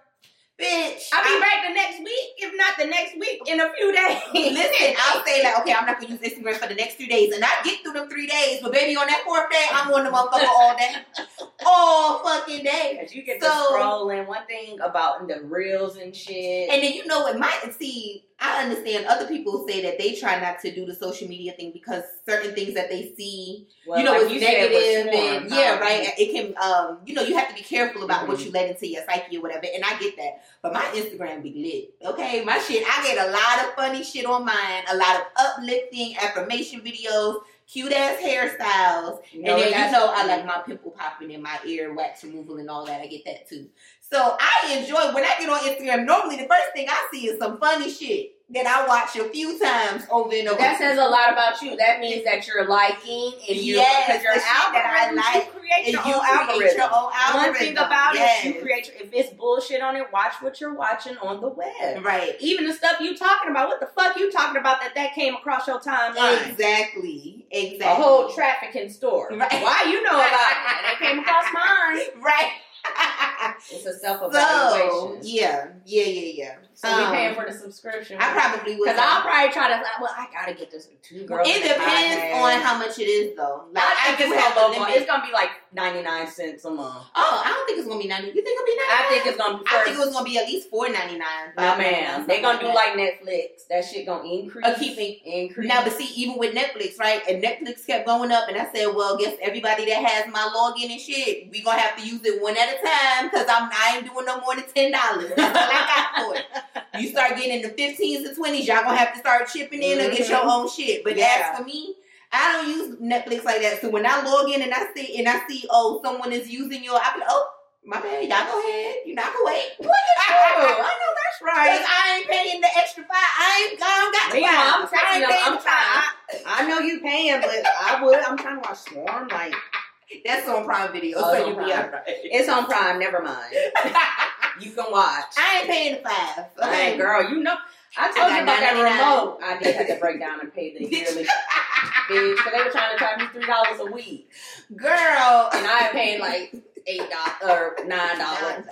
Bitch. I'll be I'm- back the next week, if not the next week, in a few days. Listen, I'll say like, okay, I'm not gonna use Instagram for the next three days, and I get through them three days. But baby, on that fourth day, I'm on the motherfucker all day, all fucking day. Because you get So- to scrolling. One thing about the reels and shit. And then you know what might see. I understand other people say that they try not to do the social media thing because certain things that they see, Well, you know, like it's with negative and yeah, huh? right. It can, um, you know, you have to be careful about what Mhm. you let into your psyche or whatever. And I get that, but my Instagram be lit. Okay, my shit. I get a lot of funny shit on mine, a lot of uplifting affirmation videos, cute ass hairstyles, You and then you know I like my pimple popping and my ear wax removal and all that. I get that too. So I enjoy when I get on Instagram. Normally, the first thing I see is some funny shit that I watch a few times over and over. That says a lot about you. That means that you're liking and you Yes, because your the shit that I algorithm, like, you create and your you own create algorithm. your own One thing algorithm, about it, you create your, if it's bullshit on it, watch what you're watching on the web. right. Even the stuff you talking about, what the fuck you talking about that that came across your timeline? Exactly. Exactly. A whole trafficking store. Right. Why you know about it? That came across mine. right. It's a self evaluation. so yeah, yeah, yeah, yeah. So Um, we paying for the subscription. I probably would. because I'll probably try to. like, Well, I gotta get this two girls. It depends on how much it is, though. Like, I think do it's have gonna go. It's gonna be like ninety nine cents a month. Oh, I don't think it's gonna be ninety. You think it'll be ninety? I think it's gonna be. I think it was gonna be at least four ninety nine. My man, they gonna do like Netflix. That shit gonna increase. Uh, keeping increase. now, but see, even with Netflix, right? And Netflix kept going up, and I said, well, guess everybody that has my login and shit, we gonna have to use it one at a time because I'm I ain't doing no more than ten dollars. That's all I got for it. You start getting in the fifteens and twenties, y'all gonna have to start chipping in or get your mm-hmm. own shit. But Yeah. as for me. I don't use Netflix like that. So when I log in and I see and I see, oh, someone is using your, I be oh, my bad, y'all go ahead. You not gonna wait. Look at you. I know that's Because right. I ain't paying the extra five. I ain't, I don't got the Me, I'm five. I ain't paying I'm the five. trying. I, I know you paying, but I would. I'm trying to watch Swarm. Like That's on Prime Video, Oh, so it's you'll on be Prime. alright. It's on Prime. Never mind. You can watch. I ain't paying the five. Hey, Okay, girl, you know. I told I you about that remote. I did have to break down and pay the yearly bitch, because they were trying to charge me three dollars a week, Girl, and I paid like eight dollars or nine dollars.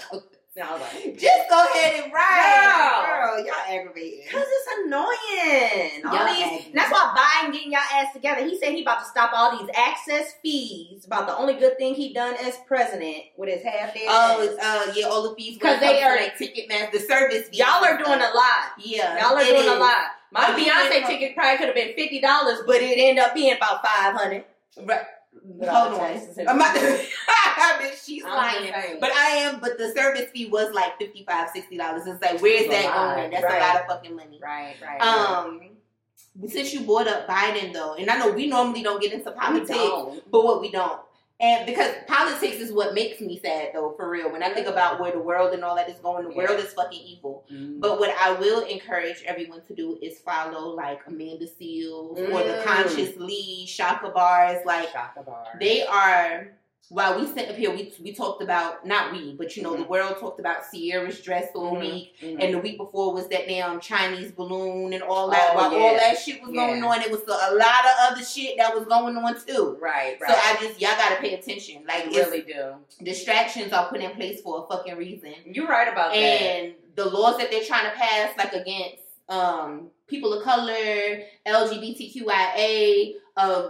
And I was like, Just go ahead and ride. Girl. Girl, y'all aggravating. Cause it's annoying. All Y'all these, that's why Biden getting y'all ass together. He said he about to stop all these access fees. About the only good thing he done as president with his half day. Oh, uh, yeah, all the fees because they are- like Ticketmaster, the service fees. y'all are doing a lot. Yeah, Y'all are doing a lot. My Beyonce ticket probably could have been fifty dollars, but it ended up being about five hundred. Right. Hold on. not. Bitch, she's I'm lying. saying. But I am, but the service fee was like $55, $60. It's like, where's that lot, going? That's right. a lot of fucking money. right, right. Um, since you brought up Biden though, and I know we normally don't get into politics, but what we don't. And because politics is what makes me sad though, for real. When I think about where the world and all that is going, the Yeah. world is fucking evil. Mm. But what I will encourage everyone to do is follow like Amanda Seales or the Mm. Conscious Lee, Shaka Bars. Like Shaka bar. they are. While we sit up here, we we talked about not we, but you know the Mhm. world talked about Ciara's dress all Mhm. week, Mhm. and the week before was that damn Chinese balloon and all that. Oh, While yeah. all that shit was going on, it was a lot of other shit that was going on too. right, right. So I just y'all gotta pay attention. Like You really do. distractions are put in place for a fucking reason You're right about that. and the laws that they're trying to pass, like against um, people of color, LGBTQIA, uh,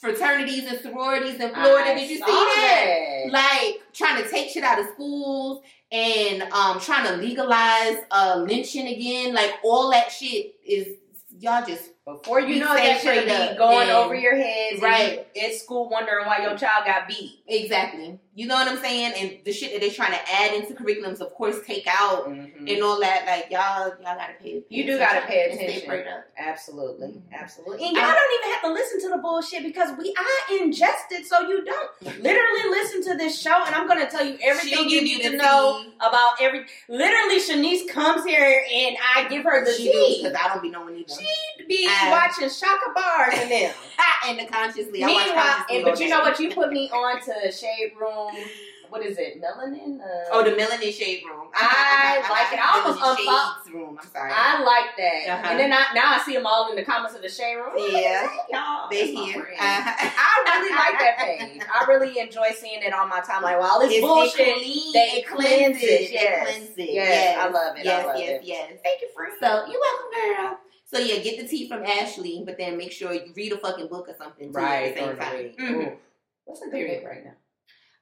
fraternities and sororities in Florida. I Did you see that? Like trying to take shit out of schools and um, trying to legalize uh, lynching again. Like all that shit is y'all just Before you know safe that should straight be up going and- over your heads, and Right. you at school wondering why your child got beat. exactly. You know what I'm saying? And the shit that they're trying to add into curriculums, of course, take out Mhm. and all that. Like y'all, y'all gotta pay. pay You do gotta pay attention. prayed up. Absolutely, Mhm. absolutely. And y'all don't even have to listen to the bullshit because we are ingested, so you don't literally listen to this show. And I'm gonna tell you everything you need you to the know about every. Literally, Shanice comes here and I give her the She tea. because I don't be knowing either. She be I- watching Shaka Bars and them. and the consciously. I watch Meanwhile, consciously and, but you know what? You put me on to Shade Room. What is it? Melanin? Uh, Oh, the melanin shade room. I like it. I almost Melanin unfo- shades room. I'm sorry. I like that. Uh-huh. And then I, now I see them all in the comments of the Shade Room. Yeah. "Hey, y'all. they here. Uh-huh. I really like that page. I really enjoy seeing it on my timeline. While this It's bullshit, clean, they cleanse it, yes. cleanses it. Yes, Yes, I love it, I Yes, love yes, it. yes. thank you, friend. So you're welcome, girl. So yeah, get the tea from Ashley, but then make sure you read a fucking book or something too right, at the same time. Mhm. What's the period right now?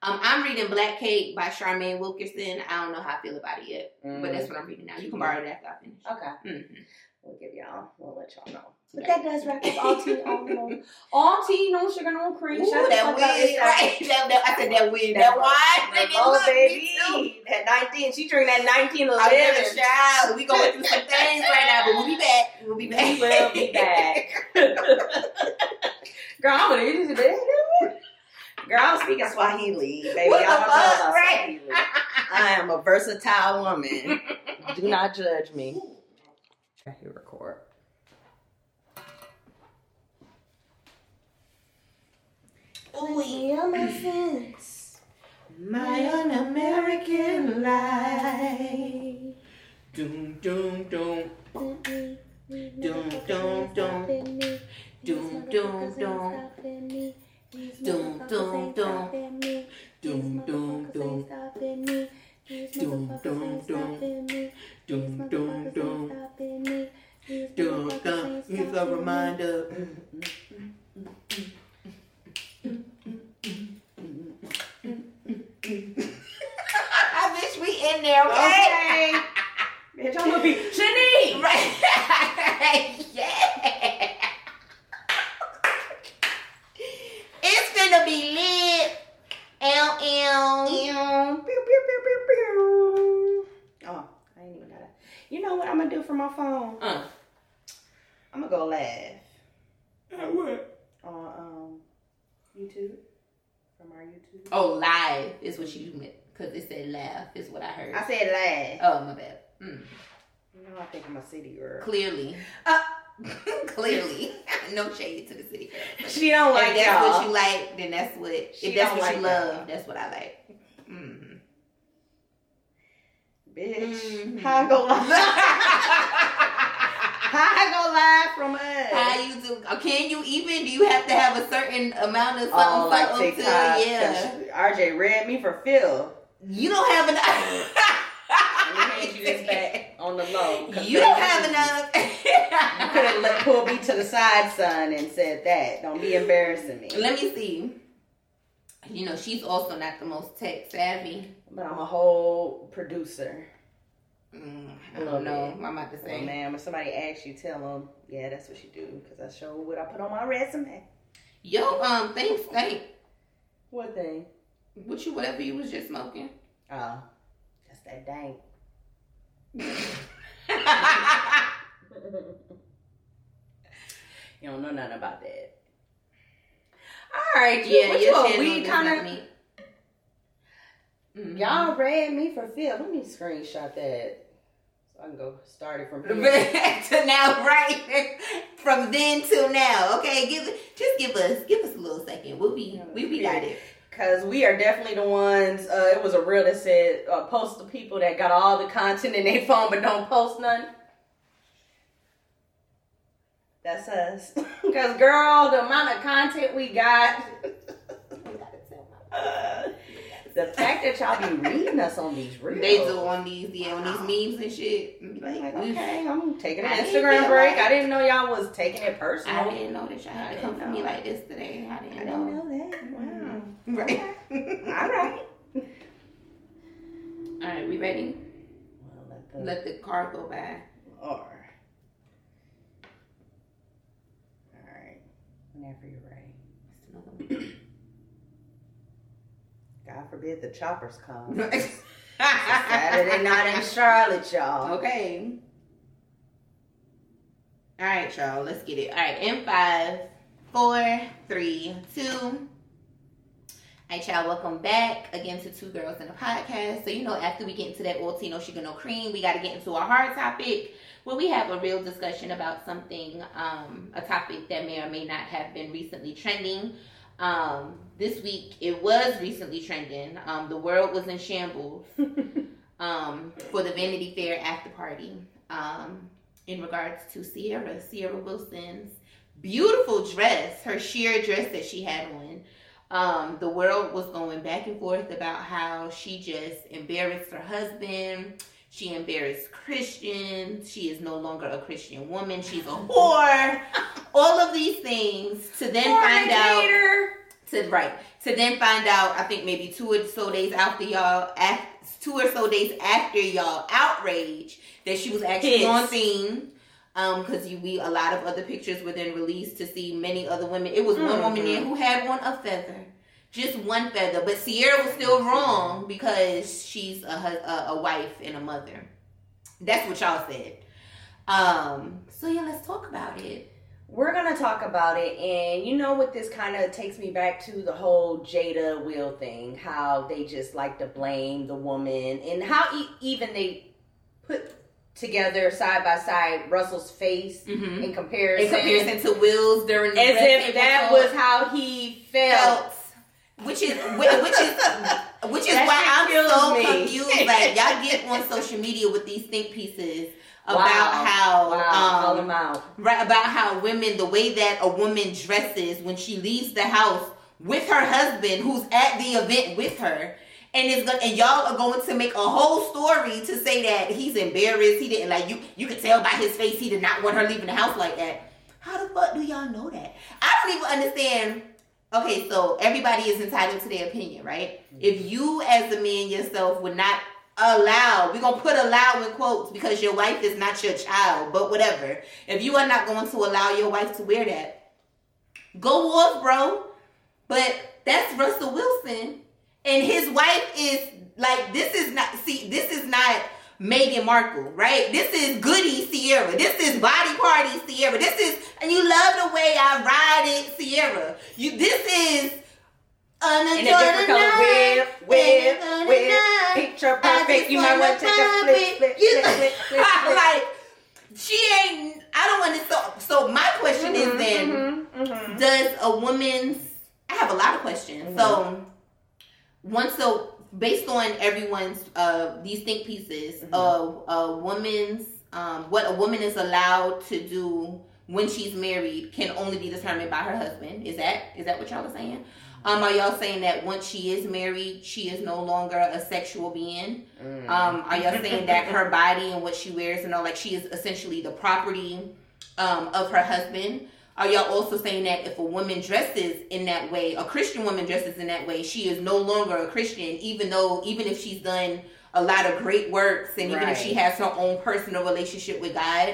Um, I'm reading Black Cake by Charmaine Wilkerson. I don't know how I feel about it yet, but Mm. that's what I'm reading now. You can borrow it after I finish. Okay, Mm-hmm. we'll give y'all. We'll let y'all know. But that does wrap up all tea, all no, all tea, no sugar, no cream. Ooh, that wig, up, it's that- right? That, that, I said that wig, That that wine. Oh, baby, that 19. She drinking that 19 I'm gonna 11. child. We going through some things right now, but we'll be back. We'll be back. We will be back. Girl, I'm gonna use it. Girl, I'm speaking Swahili, baby. What the fuck, right? I am a versatile woman. Do not judge me. I hit record. Ooh, my un-American life. Doom, doom, doom. Doom, doom, doom. Doom, doom, doom. Doom, doom, doom. Doom, doom, doom. Doom, doom, doom. Doom, doom, doom. Doom, doom. It's a reminder. I wish we in there, okay? Okay. Bitch, I'm gonna be Shanice. Right. yeah. It's gonna be lit. L L. Pew, pew, pew, pew, pew. Oh, I ain't even got it. You know what I'm gonna do for my phone? Uh. I'm gonna go live what? on um YouTube from our YouTube. Oh, live is what you meant. Because it said laugh is what I heard. I said laugh. Oh, my bad. Mm. Know I think I'm a city girl. Clearly. Clearly, no shade to the city girl. She don't like if that's y'all. what you like, then that's what. She if that's what like you love, y'all. that's what I like. Mm-hmm. Bitch, Mhm. how I go lie? how I go lie from us? How you do? uh, Can you even? Do you have to have a certain amount of something? Oh, like TikTok. to, yeah. RJ read me for Phil. You don't have enough. Let me you this back on the low. You don't have enough. You could have let pulled me to the side, son, and said that. Don't be embarrassing me. Let me see. You know, she's also not the most tech savvy. But I'm a whole producer. Mm, I don't know. I'm about to say. man, when somebody asks you, tell them, yeah, that's what you do. Because I show what I put on my resume. Yo, um, thanks, thank. What thing? What you, whatever you was just smoking. Oh, just that dank. You don't know nothing about that. All right, yeah, what your you a weed kind of. me. Mhm. Y'all read me for Phil. Let me screenshot that so I can go start it from to now, right? From then till now. Okay, give it. Just give us, give us a little second. We'll be, we we got it. Cause we are definitely the ones. Uh, it was a reel that said uh, post the people that got all the content in their phone but don't post none. That's us. Cause girl, the amount of content we got. uh, the fact that y'all be reading us on these reels. They do on these, yeah, on these memes and shit. Like, like, okay, I'm taking an I Instagram break. like- I didn't know y'all was taking it personal. I didn't know that y'all had to come for me like this today. I I didn't, didn't know. know that. Wow. Right. All right. All right, we ready? Well, let the Let the car go by. R. All right. Whenever you're ready. That's another God forbid the choppers come. Saturday night in Charlotte, y'all. Okay. All right, y'all. Let's get it. All right, in five, four, three, two. Right, y'all. Welcome back again to Two Girls and a Podcast. So you know, after we get into that old Tino Sugar No Cream, we got to get into a hard topic where we have a real discussion about something, um, a topic that may or may not have been recently trending. Um, this week it was recently trending. Um, the world was in shambles um, for the Vanity Fair after party um, in regards to Ciara, Ciara Wilson's beautiful dress, her sheer dress that she had on. Um, the world was going back and forth about how she just embarrassed her husband. She embarrassed Christians. She is no longer a Christian woman. She's a whore. All of these things to then find out to right to then find out i think maybe two or so days after y'all af two or so days after y'all outrage that she was actually on scene um because you we a lot of other pictures were then released to see many other women. It was one woman there who had on a feather. Just one feather. But Ciara was still wrong because she's a, a, a wife and a mother. That's what y'all said. Um so yeah let's talk about it. We're gonna talk about it, and you know what? This kind of takes me back to? The whole Jada Will thing. How they just like to blame the woman, and how e- even they put together side by side Russell's face mm-hmm. in comparison, in comparison to will's during the as if that was how he felt. felt, which is which is which is That why I'm so me. confused. Like y'all get on social media with these think pieces about Wow. how wow, um, out. right about how women the way that a woman dresses when she leaves the house with her husband who's at the event with her. And it's gonna, and y'all are going to make a whole story to say that he's embarrassed. He didn't like you. You could tell by his face he did not want her leaving the house like that. How the fuck do y'all know that? I don't even understand. Okay, so everybody is entitled to their opinion, right? Mm-hmm. If you as a man yourself would not allow, we're gonna put allow in quotes because your wife is not your child, but whatever. If you are not going to allow your wife to wear that, go off, bro. But that's Russell Wilson, and his wife is like this is not see this is not Meghan Markle, right? This is Goody Ciara. This is Body Party Ciara. This is and you love the way I ride it, Ciara. You this is In a different color, whip, whip, whip, picture perfect. You might want to take a flip, flip, You- flip, flip, flip, flip. like she ain't. I don't want to. So, so my question Mhm, is then, mhm, mhm. does a woman's? I have a lot of questions. So once so based on everyone's uh these think pieces Mhm. of a woman's um what a woman is allowed to do when she's married can only be determined by her husband. Is that is that what y'all are saying? Um, are y'all saying that once she is married, she is no longer a sexual being? Mm. Um, are y'all saying that her body and what she wears and all like she is essentially the property um, of her husband? Are y'all also saying that if a woman dresses in that way, a Christian woman dresses in that way, she is no longer a Christian, even though even if she's done a lot of great works and even if she has her own personal relationship with God?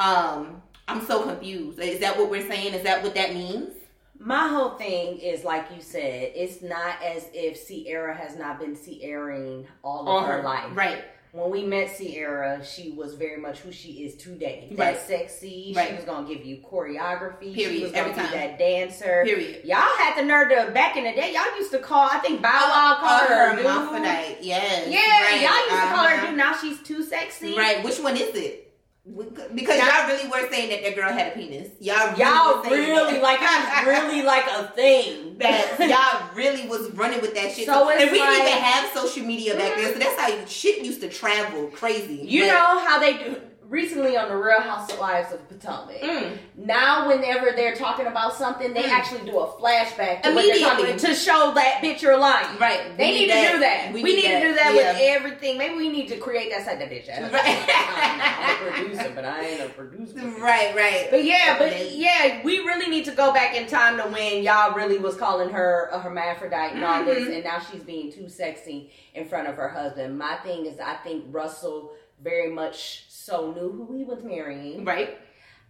Um, I'm so confused. Is that what we're saying? Is that what that means? My whole thing is like you said, it's not as if Ciara has not been Ciaraing all of her life. Right. When we met Ciara, she was very much who she is today. That Right. sexy. She was gonna give you choreography. She Period. was gonna Every be time. that dancer. Period. Y'all had the nerve to back in the day. Y'all used to call. I think Bow Wow Oh, called her her. dude. hermaphrodite. Yes. Yeah, Right. y'all used to call her. Uh-huh. Dude, now she's too sexy. Right. Which one is it? Because y'all really were saying that that girl had a penis. Y'all really Y'all really that. like it's really like a thing. that y'all really was running with that shit. So and we didn't even have social media back then, so that's how shit used to travel crazy. You But- know how they do recently on the Real Housewives of Potomac. Mm. Now, whenever they're talking about something, they Mm. actually do a flashback to what they're Immediately. to show that bitch you're lying. Right. They We need, to do that. We, need, to do that yeah. with everything. Maybe we need to create that side of the bitch. I'm, I'm a producer, but I ain't a producer. Right, right. But yeah, but Definitely. yeah, we really need to go back in time to when y'all really was calling her a hermaphrodite and all this, Mhm. and now she's being too sexy in front of her husband. My thing is, I think Russell very much so knew who he was marrying. Right.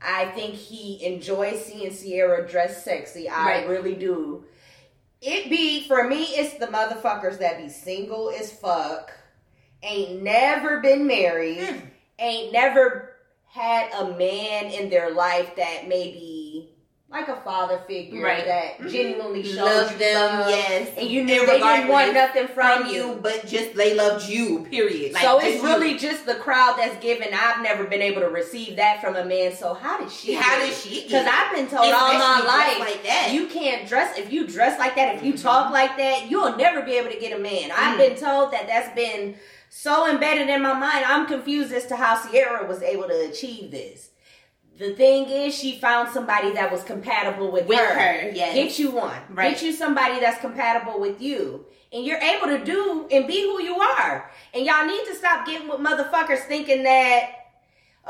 I think he enjoys seeing Ciara dress sexy. I Right. really do. It be for me, it's the motherfuckers that be single as fuck, ain't never been married, Mm. ain't never had a man in their life that maybe like a father figure Right. that genuinely shows Love you them, love, yes. and you knew they didn't want nothing from, from you, but just they loved you. Period. Like, so just it's you. really just the crowd that's given. I've never been able to receive that from a man. So how did she? How did she? Because I've been told all my life, like that. you can't dress if you dress like that. If you Mhm. talk like that, you'll never be able to get a man. I've Mm. been told that that's been so embedded in my mind. I'm confused as to how Ciara was able to achieve this. The thing is, she found somebody that was compatible with, with her. her. Yes. Get you one. Right. Get you somebody that's compatible with you. And you're able to do and be who you are. And y'all need to stop getting with motherfuckers thinking that,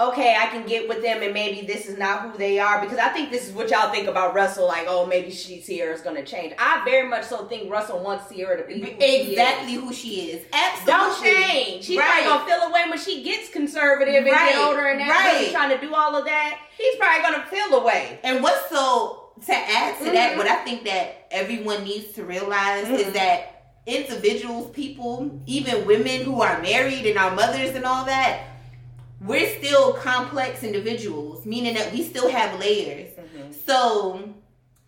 okay, I can get with them and maybe this is not who they are. Because I think this is what y'all think about Russell, like, oh, maybe she Ciara's gonna change. I very much so think Russell wants Ciara to be who exactly who she is. Absolutely. Don't change. She's Right. probably gonna feel away when she gets conservative and Right. get older and that Right. really trying to do all of that. He's probably gonna feel away. And what's so to add to that, Mhm. what I think that everyone needs to realize Mhm. is that individuals, people, even women who are married and our mothers and all that, we're still complex individuals, meaning that we still have layers. So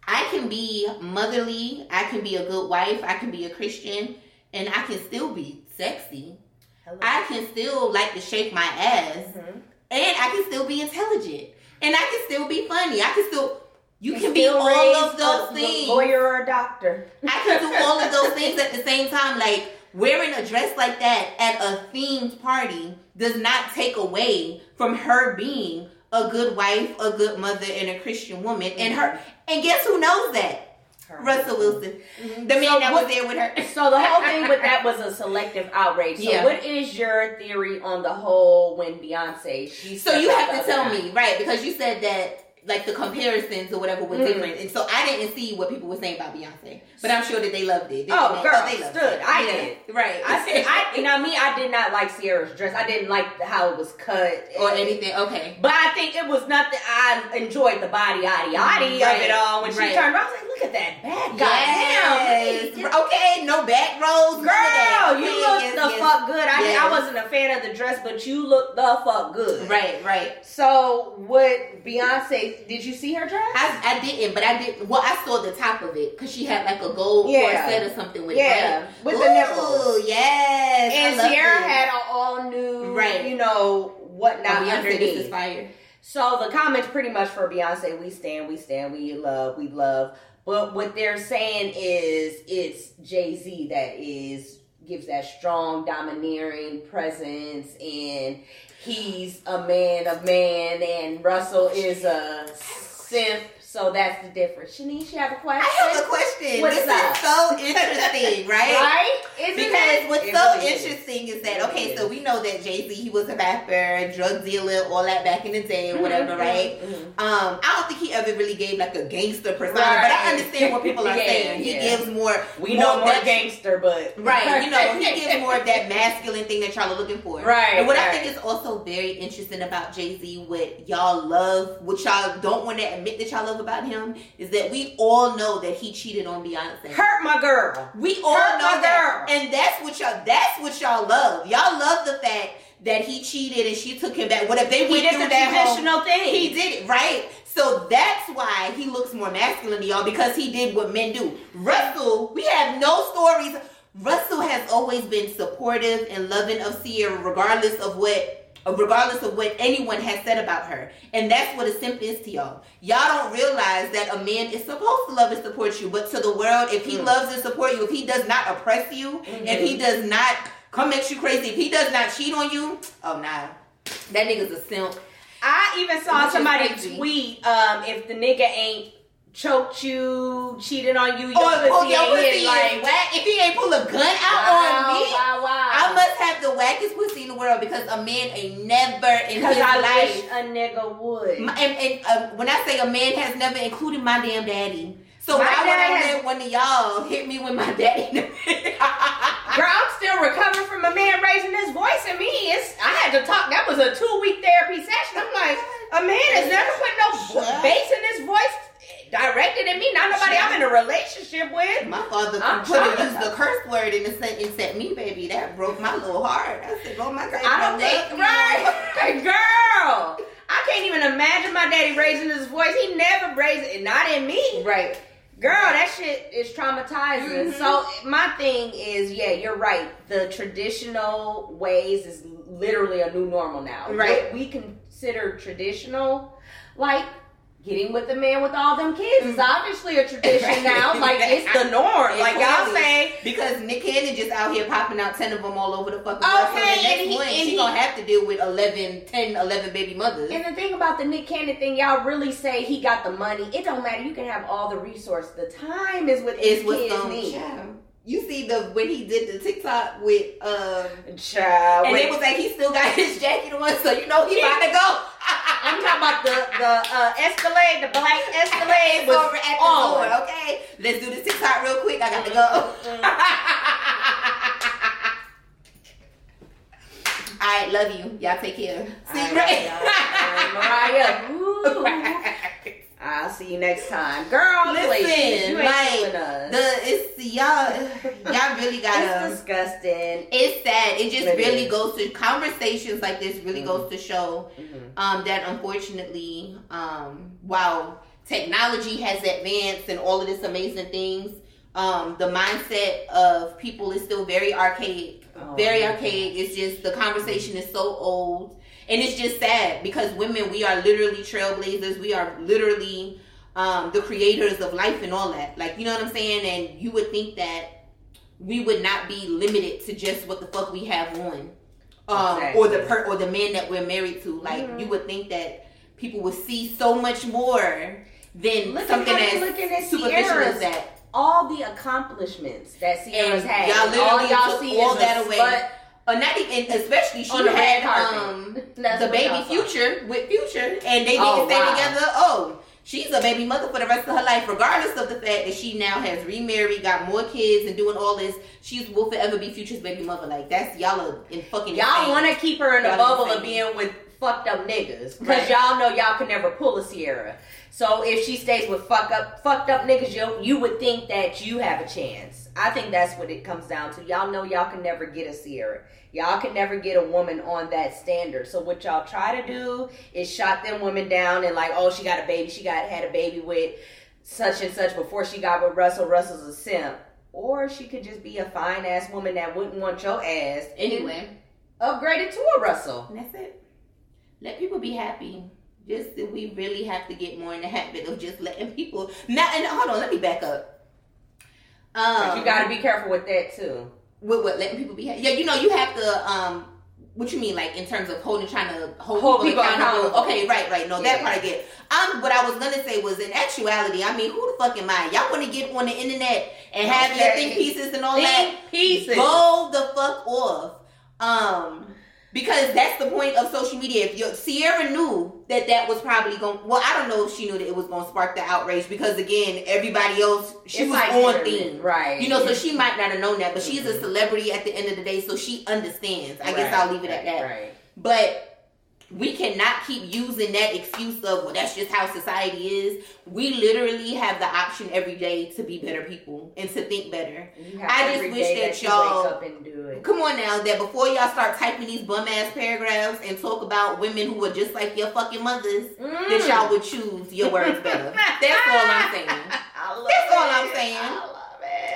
I can be motherly, I can be a good wife, I can be a Christian, and I can still be sexy. Hello. I can still like to shake my ass, Mhm. and I can still be intelligent, and I can still be funny. I can still, you can be all of those a things. Lawyer or a doctor. I can do all of those things at the same time. Like wearing a dress like that at a themed party does not take away from her being a good wife, a good mother, and a Christian woman. And her, and guess who knows that? Russell Wilson, mm-hmm. the man So that what- was there with her. So the whole thing with that was a selective outrage. So Yeah. what is your theory on the whole when Beyonce? She So you have to tell night? me, right? Because you said that like the comparisons or whatever were Mhm. different, and so I didn't see what people were saying about Beyonce, but I'm sure that they loved it. Oh, Didn't they? girl, they loved stood. it. I Yeah. did. right? I said, I, you know me, I did not like Ciara's dress. I didn't like how it was cut or anything. Okay, But I think it was nothing. I enjoyed the body, yaddy, yaddy Right, of it all. When she turned around, I was like, look at that back. yes. Goddamn. at- Okay, no back rolls. none of that. Girl, you look yes, the yes. fuck good. I, Yes. I wasn't a fan of the dress, but you look the fuck good. Right, right. So, what Beyonce? Did you see her dress? I, I didn't, but I did. Well, I saw the top of it because she had like a gold Yeah. corset or something with yeah, it. with Ooh, the nipples. Yes, And Ciara this. had an all new, Right. you know, Oh, whatnot Beyonce, this is fire. So the comments pretty much for Beyonce, we stand, we stand, we love, we love. But what they're saying is it's Jay Z that is gives that strong, domineering presence, and he's a man of man, and Russell is a simp. So that's the difference. Shanice, you have a question? I have a question. What's this up? is so interesting, right? right? Isn't Because it? what's It so really interesting is It that okay, is. so we know that Jay Z he was a rapper, drug dealer, all that back in the day, or whatever, Mhm, right? mhm. Um, I don't think he ever really gave like a gangster persona, Right. but I understand what people are Yeah, saying. He yeah. gives more, We know more that- gangster, but Right, you know, he gives more of that masculine thing that y'all are looking for. Right, And what I think is also very interesting about Jay Z, what y'all love, what y'all don't want to admit that y'all love about him, is that we all know that he cheated on Beyonce. hurt my girl. We all Hurt know that, girl. and that's what y'all. That's what y'all love. Y'all love the fact that he cheated and she took him back. What if they He went through the that traditional thing. He did it right. So that's why he looks more masculine to y'all because he did what men do. Russell, we have no stories. Russell has always been supportive and loving of Ciara, regardless of what. Regardless of what anyone has said about her. And that's what a simp is to y'all. Y'all don't realize that a man is supposed to love and support you, but to the world, if he Mm. loves and support you, if he does not oppress you, Mhm. if he does not come at you crazy, if he does not cheat on you, oh nah. That nigga's a simp. I even saw Which somebody crazy. tweet, um, if the nigga ain't choked you, cheated on you, your Or pussy your pussy is like whack. If he ain't pull a gun out wow, on me, wow, wow. I must have the wackest pussy in the world because a man ain't never in his I life. wish a nigga would. My- and and uh, when I say a man has never included my damn daddy. So My why would I let one of y'all hit me with my daddy? Girl, I'm still recovering from a man raising his voice at me. It's I had to talk. That was a two week therapy session. I'm like, a man has never put no bass in his voice directed at me. Not nobody I'm in a relationship with. My father could have used the curse word in the sentence at me, baby. That broke my little heart. I said, "Oh my God, I don't think right, girl. I can't even imagine my daddy raising his voice. He never raised it, not in me. Right. Girl, that shit is traumatizing. Mhm. So my thing is, yeah, you're right. The traditional ways is literally a new normal now. Right. What we consider traditional, like getting with the man with all them kids, is obviously a tradition now. Like it's the norm. It like y'all say, Because Nick Cannon just out here popping out 10 of them all over the fucking Okay, world. So the and he- one, and she he- gonna have to deal with 11, 10, 11 baby mothers. And the thing about the Nick Cannon thing, y'all really say he got the money. It don't matter. You can have all the resource. The time is what is these what's kids going need. You see the when he did the TikTok with um Child, and wait. it was like he still got his jacket on, so you know he about to go. I'm talking about the the uh, Escalade, the black Escalade was over at the on. door, okay? Let's do the TikTok real quick. I got to go. All right, love you. Y'all take care. See, you, right? right, Mariah. Ooh. I'll see you next time, girl. Listen, please, you ain't like, us. The it's y'all. Y'all really gotta. it's disgusting. It's sad. It just It really is. goes to conversations like this. Really Mhm. goes to show Mhm. um, that unfortunately, um, while technology has advanced and all of this amazing things, um, the mindset of people is still very archaic. Oh, very archaic. It's just the conversation is so old, and it's just sad because women, we are literally trailblazers. We are literally um, the creators of life and all that. Like you know what I'm saying? And you would think that we would not be limited to just what the fuck we have on, um, or the per or the men that we're married to. Like Mhm. you would think that people would see so much more than Look something how they as at superficial as that. all the accomplishments that Ciara's And had. y'all literally all y'all took see all that away. slut Uh, not even, especially she on had um the baby future with future and they didn't Oh, stay wow. together oh she's a baby mother for the rest of her life regardless of the fact that she now has remarried got more kids and doing all this she will forever be future's baby mother like that's y'all are in fucking Y'all want to keep her in a Y'all bubble of being with fucked up niggas because Right. y'all know y'all can never pull a Ciara. So if she stays with fuck up, fucked up niggas, you you would think that you have a chance. I think that's what it comes down to. Y'all know y'all can never get a Ciara. Y'all can never get a woman on that standard. So what y'all try to do is shot them women down and like, oh, she got a baby. She got had a baby with such and such before she got with Russell. Russell's a simp. Or she could just be a fine ass woman that wouldn't want your ass. anyway upgraded to a Russell. and that's it let people be happy Just we really have to get more in the habit of just letting people. Now, and hold on, let me back up. Um, you got to be careful with that too. With what letting people be? Yeah, you know, you have to. um what you mean, like in terms of holding, trying to hold, hold people, people accountable? accountable? Okay, right, right. No, that part I get. Um, what I was gonna say was, in actuality, I mean, who the fuck am I? Y'all want to get on the internet and have Okay. your think pieces and all Think that? pieces. Go the fuck off. Um, because that's the point of social media. If you Ciara knew that that was probably going, well, I don't know if she knew that it was going to spark the outrage because again, everybody else she It's was like on theme, right? You know, so she might not have known that, but she's a mm-hmm. celebrity at the end of the day, so she understands. I guess I'll leave it at that. Right. But we cannot keep using that excuse of well that's just how society is. We literally have the option every day to be better people and to think better. I just wish that you y'all- wake up and do it. Come on now, that before y'all start typing these bum ass paragraphs and talk about women who are just like your fucking mothers, Mm. that y'all would choose your words better. That's all I'm saying. I love That's all I'm saying. I love.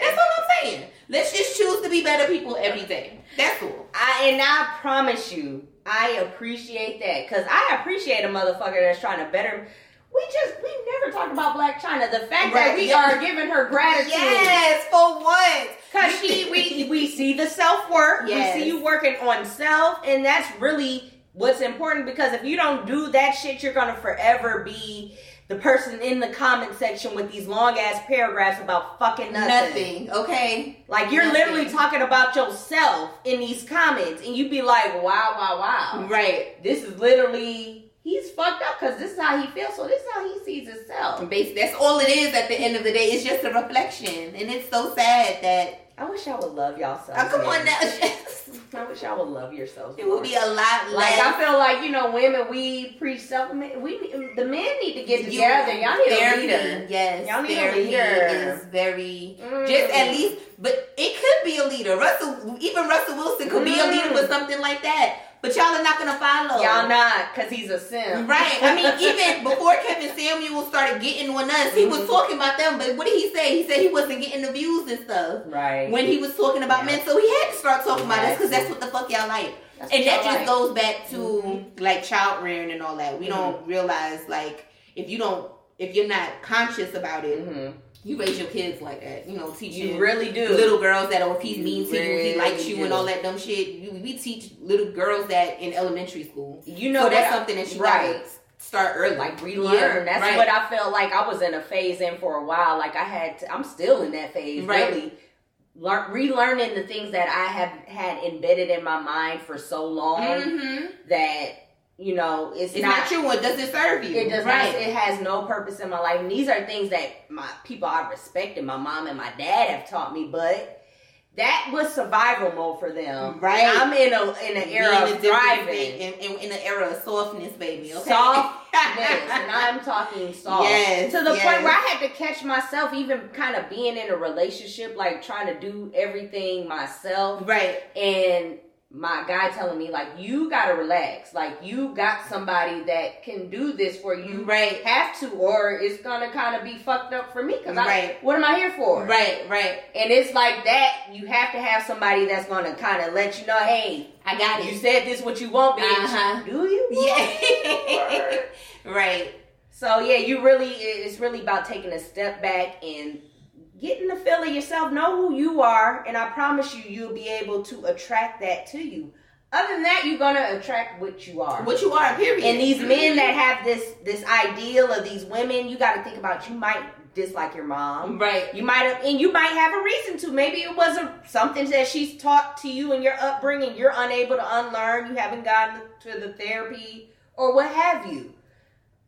That's all I'm saying. Let's just choose to be better people every day. That's all. I, and I promise you, I appreciate that because I appreciate a motherfucker that's trying to better. We just we never talked about Blac Chyna. The fact that we yeah. are giving her gratitude. Yes, for what? Cause she, we, we see the self work. Yes. We see you working on self, and that's really what's important. Because if you don't do that shit, you're gonna forever be the person in the comment section with these long ass paragraphs about fucking nothing. Nothing. Okay. Like you're Nothing. literally talking about yourself in these comments, and you'd be like, "Wow, wow, wow! Right. This is literally he's fucked up because this is how he feels. So this is how he sees himself." Bas- That's all it is at the end of the day. It's just a reflection. And it's so sad that. I wish y'all would love y'all so. Oh, come on now. I wish y'all would love yourselves. it would be a lot less. Like I feel like you know, women we preach self. We the men need to get together. Y'all need a therapy, leader. Yes. Y'all need a leader. is very. Mm. Just at least, but it could be a leader. Russell, even Russell Wilson could be a leader Mm. with something like that. But y'all are not gonna follow. Y'all not because he's a simp. Right. I mean, even before Kevin Samuel started getting on us, he was Mhm. talking about them. But what did he say? He said he wasn't getting the views and stuff right. when he was talking about Yeah. men. So he had to start talking about us because that's what the fuck y'all like. That's And that just like. goes back to Mhm. like child rearing and all that. We don't realize like if you don't if you're not conscious about it, Mhm. You raise your kids like that. You know, teach You really do. little girls that oh if he's mean to you, he likes you and all that dumb shit. You, we teach little girls that in elementary school. You know so that's I- something that you right. gotta start early. like relearn. Yeah, That's right. what I felt like I was in a phase in for a while. Like I had, to, I'm still in that phase. Right. Really, Learn, relearning the things that I have had embedded in my mind for so long Mm-hmm. that you know it's, It's not, true. It doesn't serve you. It does right. not. It has no purpose in my life. And these are things that my people I respect and my mom and my dad have taught me. But that was survival mode for them. Right. I'm in a in an era in of thriving. in, in, in an era of softness, baby. Okay. Softness, and I'm talking soft. Yes, to the yes. point where I had to catch myself, even kind of being in a relationship, like trying to do everything myself, right. and my guy telling me like, "You gotta relax. Like, you got somebody that can do this for you. Right. Have to, or it's gonna kind of be fucked up for me. Because I, Right. what am I here for? Right. Right. And it's like that. You have to have somebody that's gonna kind of let you know, hey, I got you it. said this what you want, bitch. Uh-huh. Do you? Yeah. right. So yeah, you really it's really about taking a step back and getting the feel of yourself, know who you are, and I promise you you'll be able to attract that to you. Other than that, you're gonna attract what you are. What you are, period. and these mm-hmm. men that have this this ideal of these women, you gotta think about you might dislike your mom. Right. You might have, and you might have a reason to. Maybe it was a, something that she's taught to you in your upbringing. You're unable to unlearn. You haven't gotten to the therapy or what have you.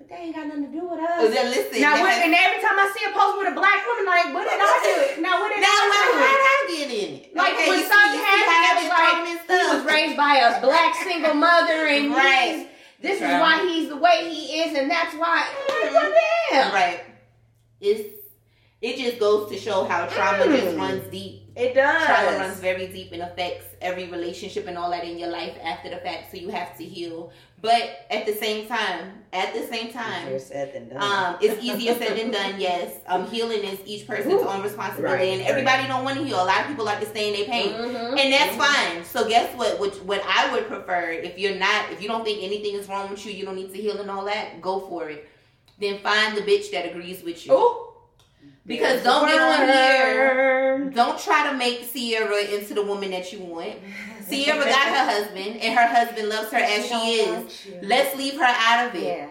But they ain't got nothing to do with us. Oh, then listen. now, that what, and every time I see a post with a black woman, like, what did I do? Now, what did now, I why do? how did I get in it? Like Okay, when you see- something you see happened, I've it was like he was raised by a black single mother, and Right. he's, this is Right. why he's the way he is, and that's why. I'm like, well, damn. Right. It's it just goes to show how trauma Mm. just runs deep It does. Trauma runs very deep and affects every relationship and all that in your life after the fact. So you have to heal. But at the same time, at the same time, Easier said than done. um, it's easier said than done. Yes, um, healing is each person's Ooh. own responsibility, Right, and everybody don't want to heal. A lot of people like to stay in their pain. Mhm. And that's Mhm. fine. So guess what? Which what I would prefer if you're not if you don't think anything is wrong with you, you don't need to heal and all that. Go for it. Then find the bitch that agrees with you. Ooh. Because don't get on here. Don't try to make Ciara into the woman that you want. Ciara got her husband, and her husband loves her as she is. Let's leave her out of it Yeah.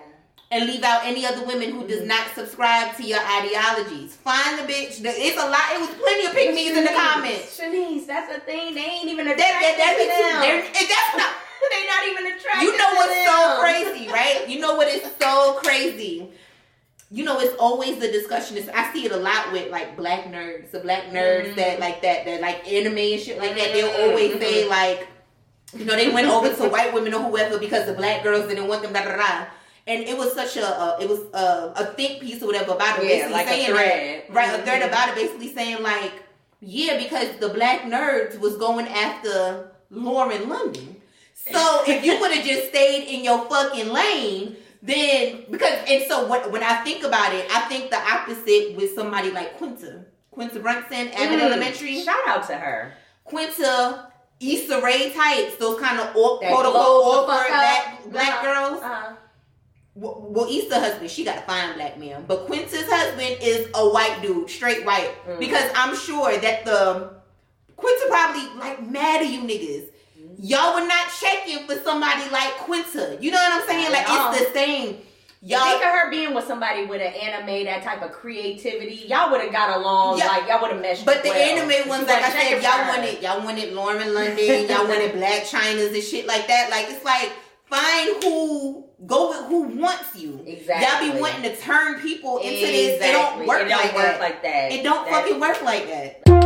and leave out any other women who does mm-hmm. not subscribe to your ideologies. Find the bitch. It's a lot. It was plenty of me's in the comments. Shanice, that's the thing. They ain't even attracted that, that them. and that's not. they not even attracted You know what's so crazy, right? You know what is so crazy. You know, it's always the discussion. Is I see it a lot with like black nerds, the black nerds Mhm. that like that, that like anime and shit like that. They'll always say like, you know, they went over to white women or whoever because the black girls didn't want them. Blah blah blah. And it was such a, a it was a, a think piece or whatever about it, Yeah, basically like a saying thread. that, right? A thread Mhm. about it, basically saying like, yeah, because the black nerds was going after Lauren London. So if you would have just stayed in your fucking lane, then because and so what when I think about it, I think the opposite with somebody like Quinta. Quinta Brunson, Abbott Mm. Elementary. Shout out to her. Quinta, Issa Rae types, those kind of quote unquote awkward black, black Uh-huh. girls. Uh, Well, well, Issa husband, she got a fine black man, but Quinta's husband is a white dude, straight white. Mm. Because I'm sure that the Quinta probably like mad at you niggas. Y'all were not checking for somebody like Quinta. You know what I'm saying? Like it's the same. Y'all Think of her being with somebody with an anime, that type of creativity. Y'all would have got along. Yeah. Like y'all would have meshed. But the well. anime ones, like I said, y'all wanted y'all wanted Lauren London, y'all wanted Blac Chynas and shit like that. Like it's like find who go with who wants you. Exactly. Y'all be wanting to turn people into this. It don't work, It don't like, work that. like that. It don't That- fucking work like that.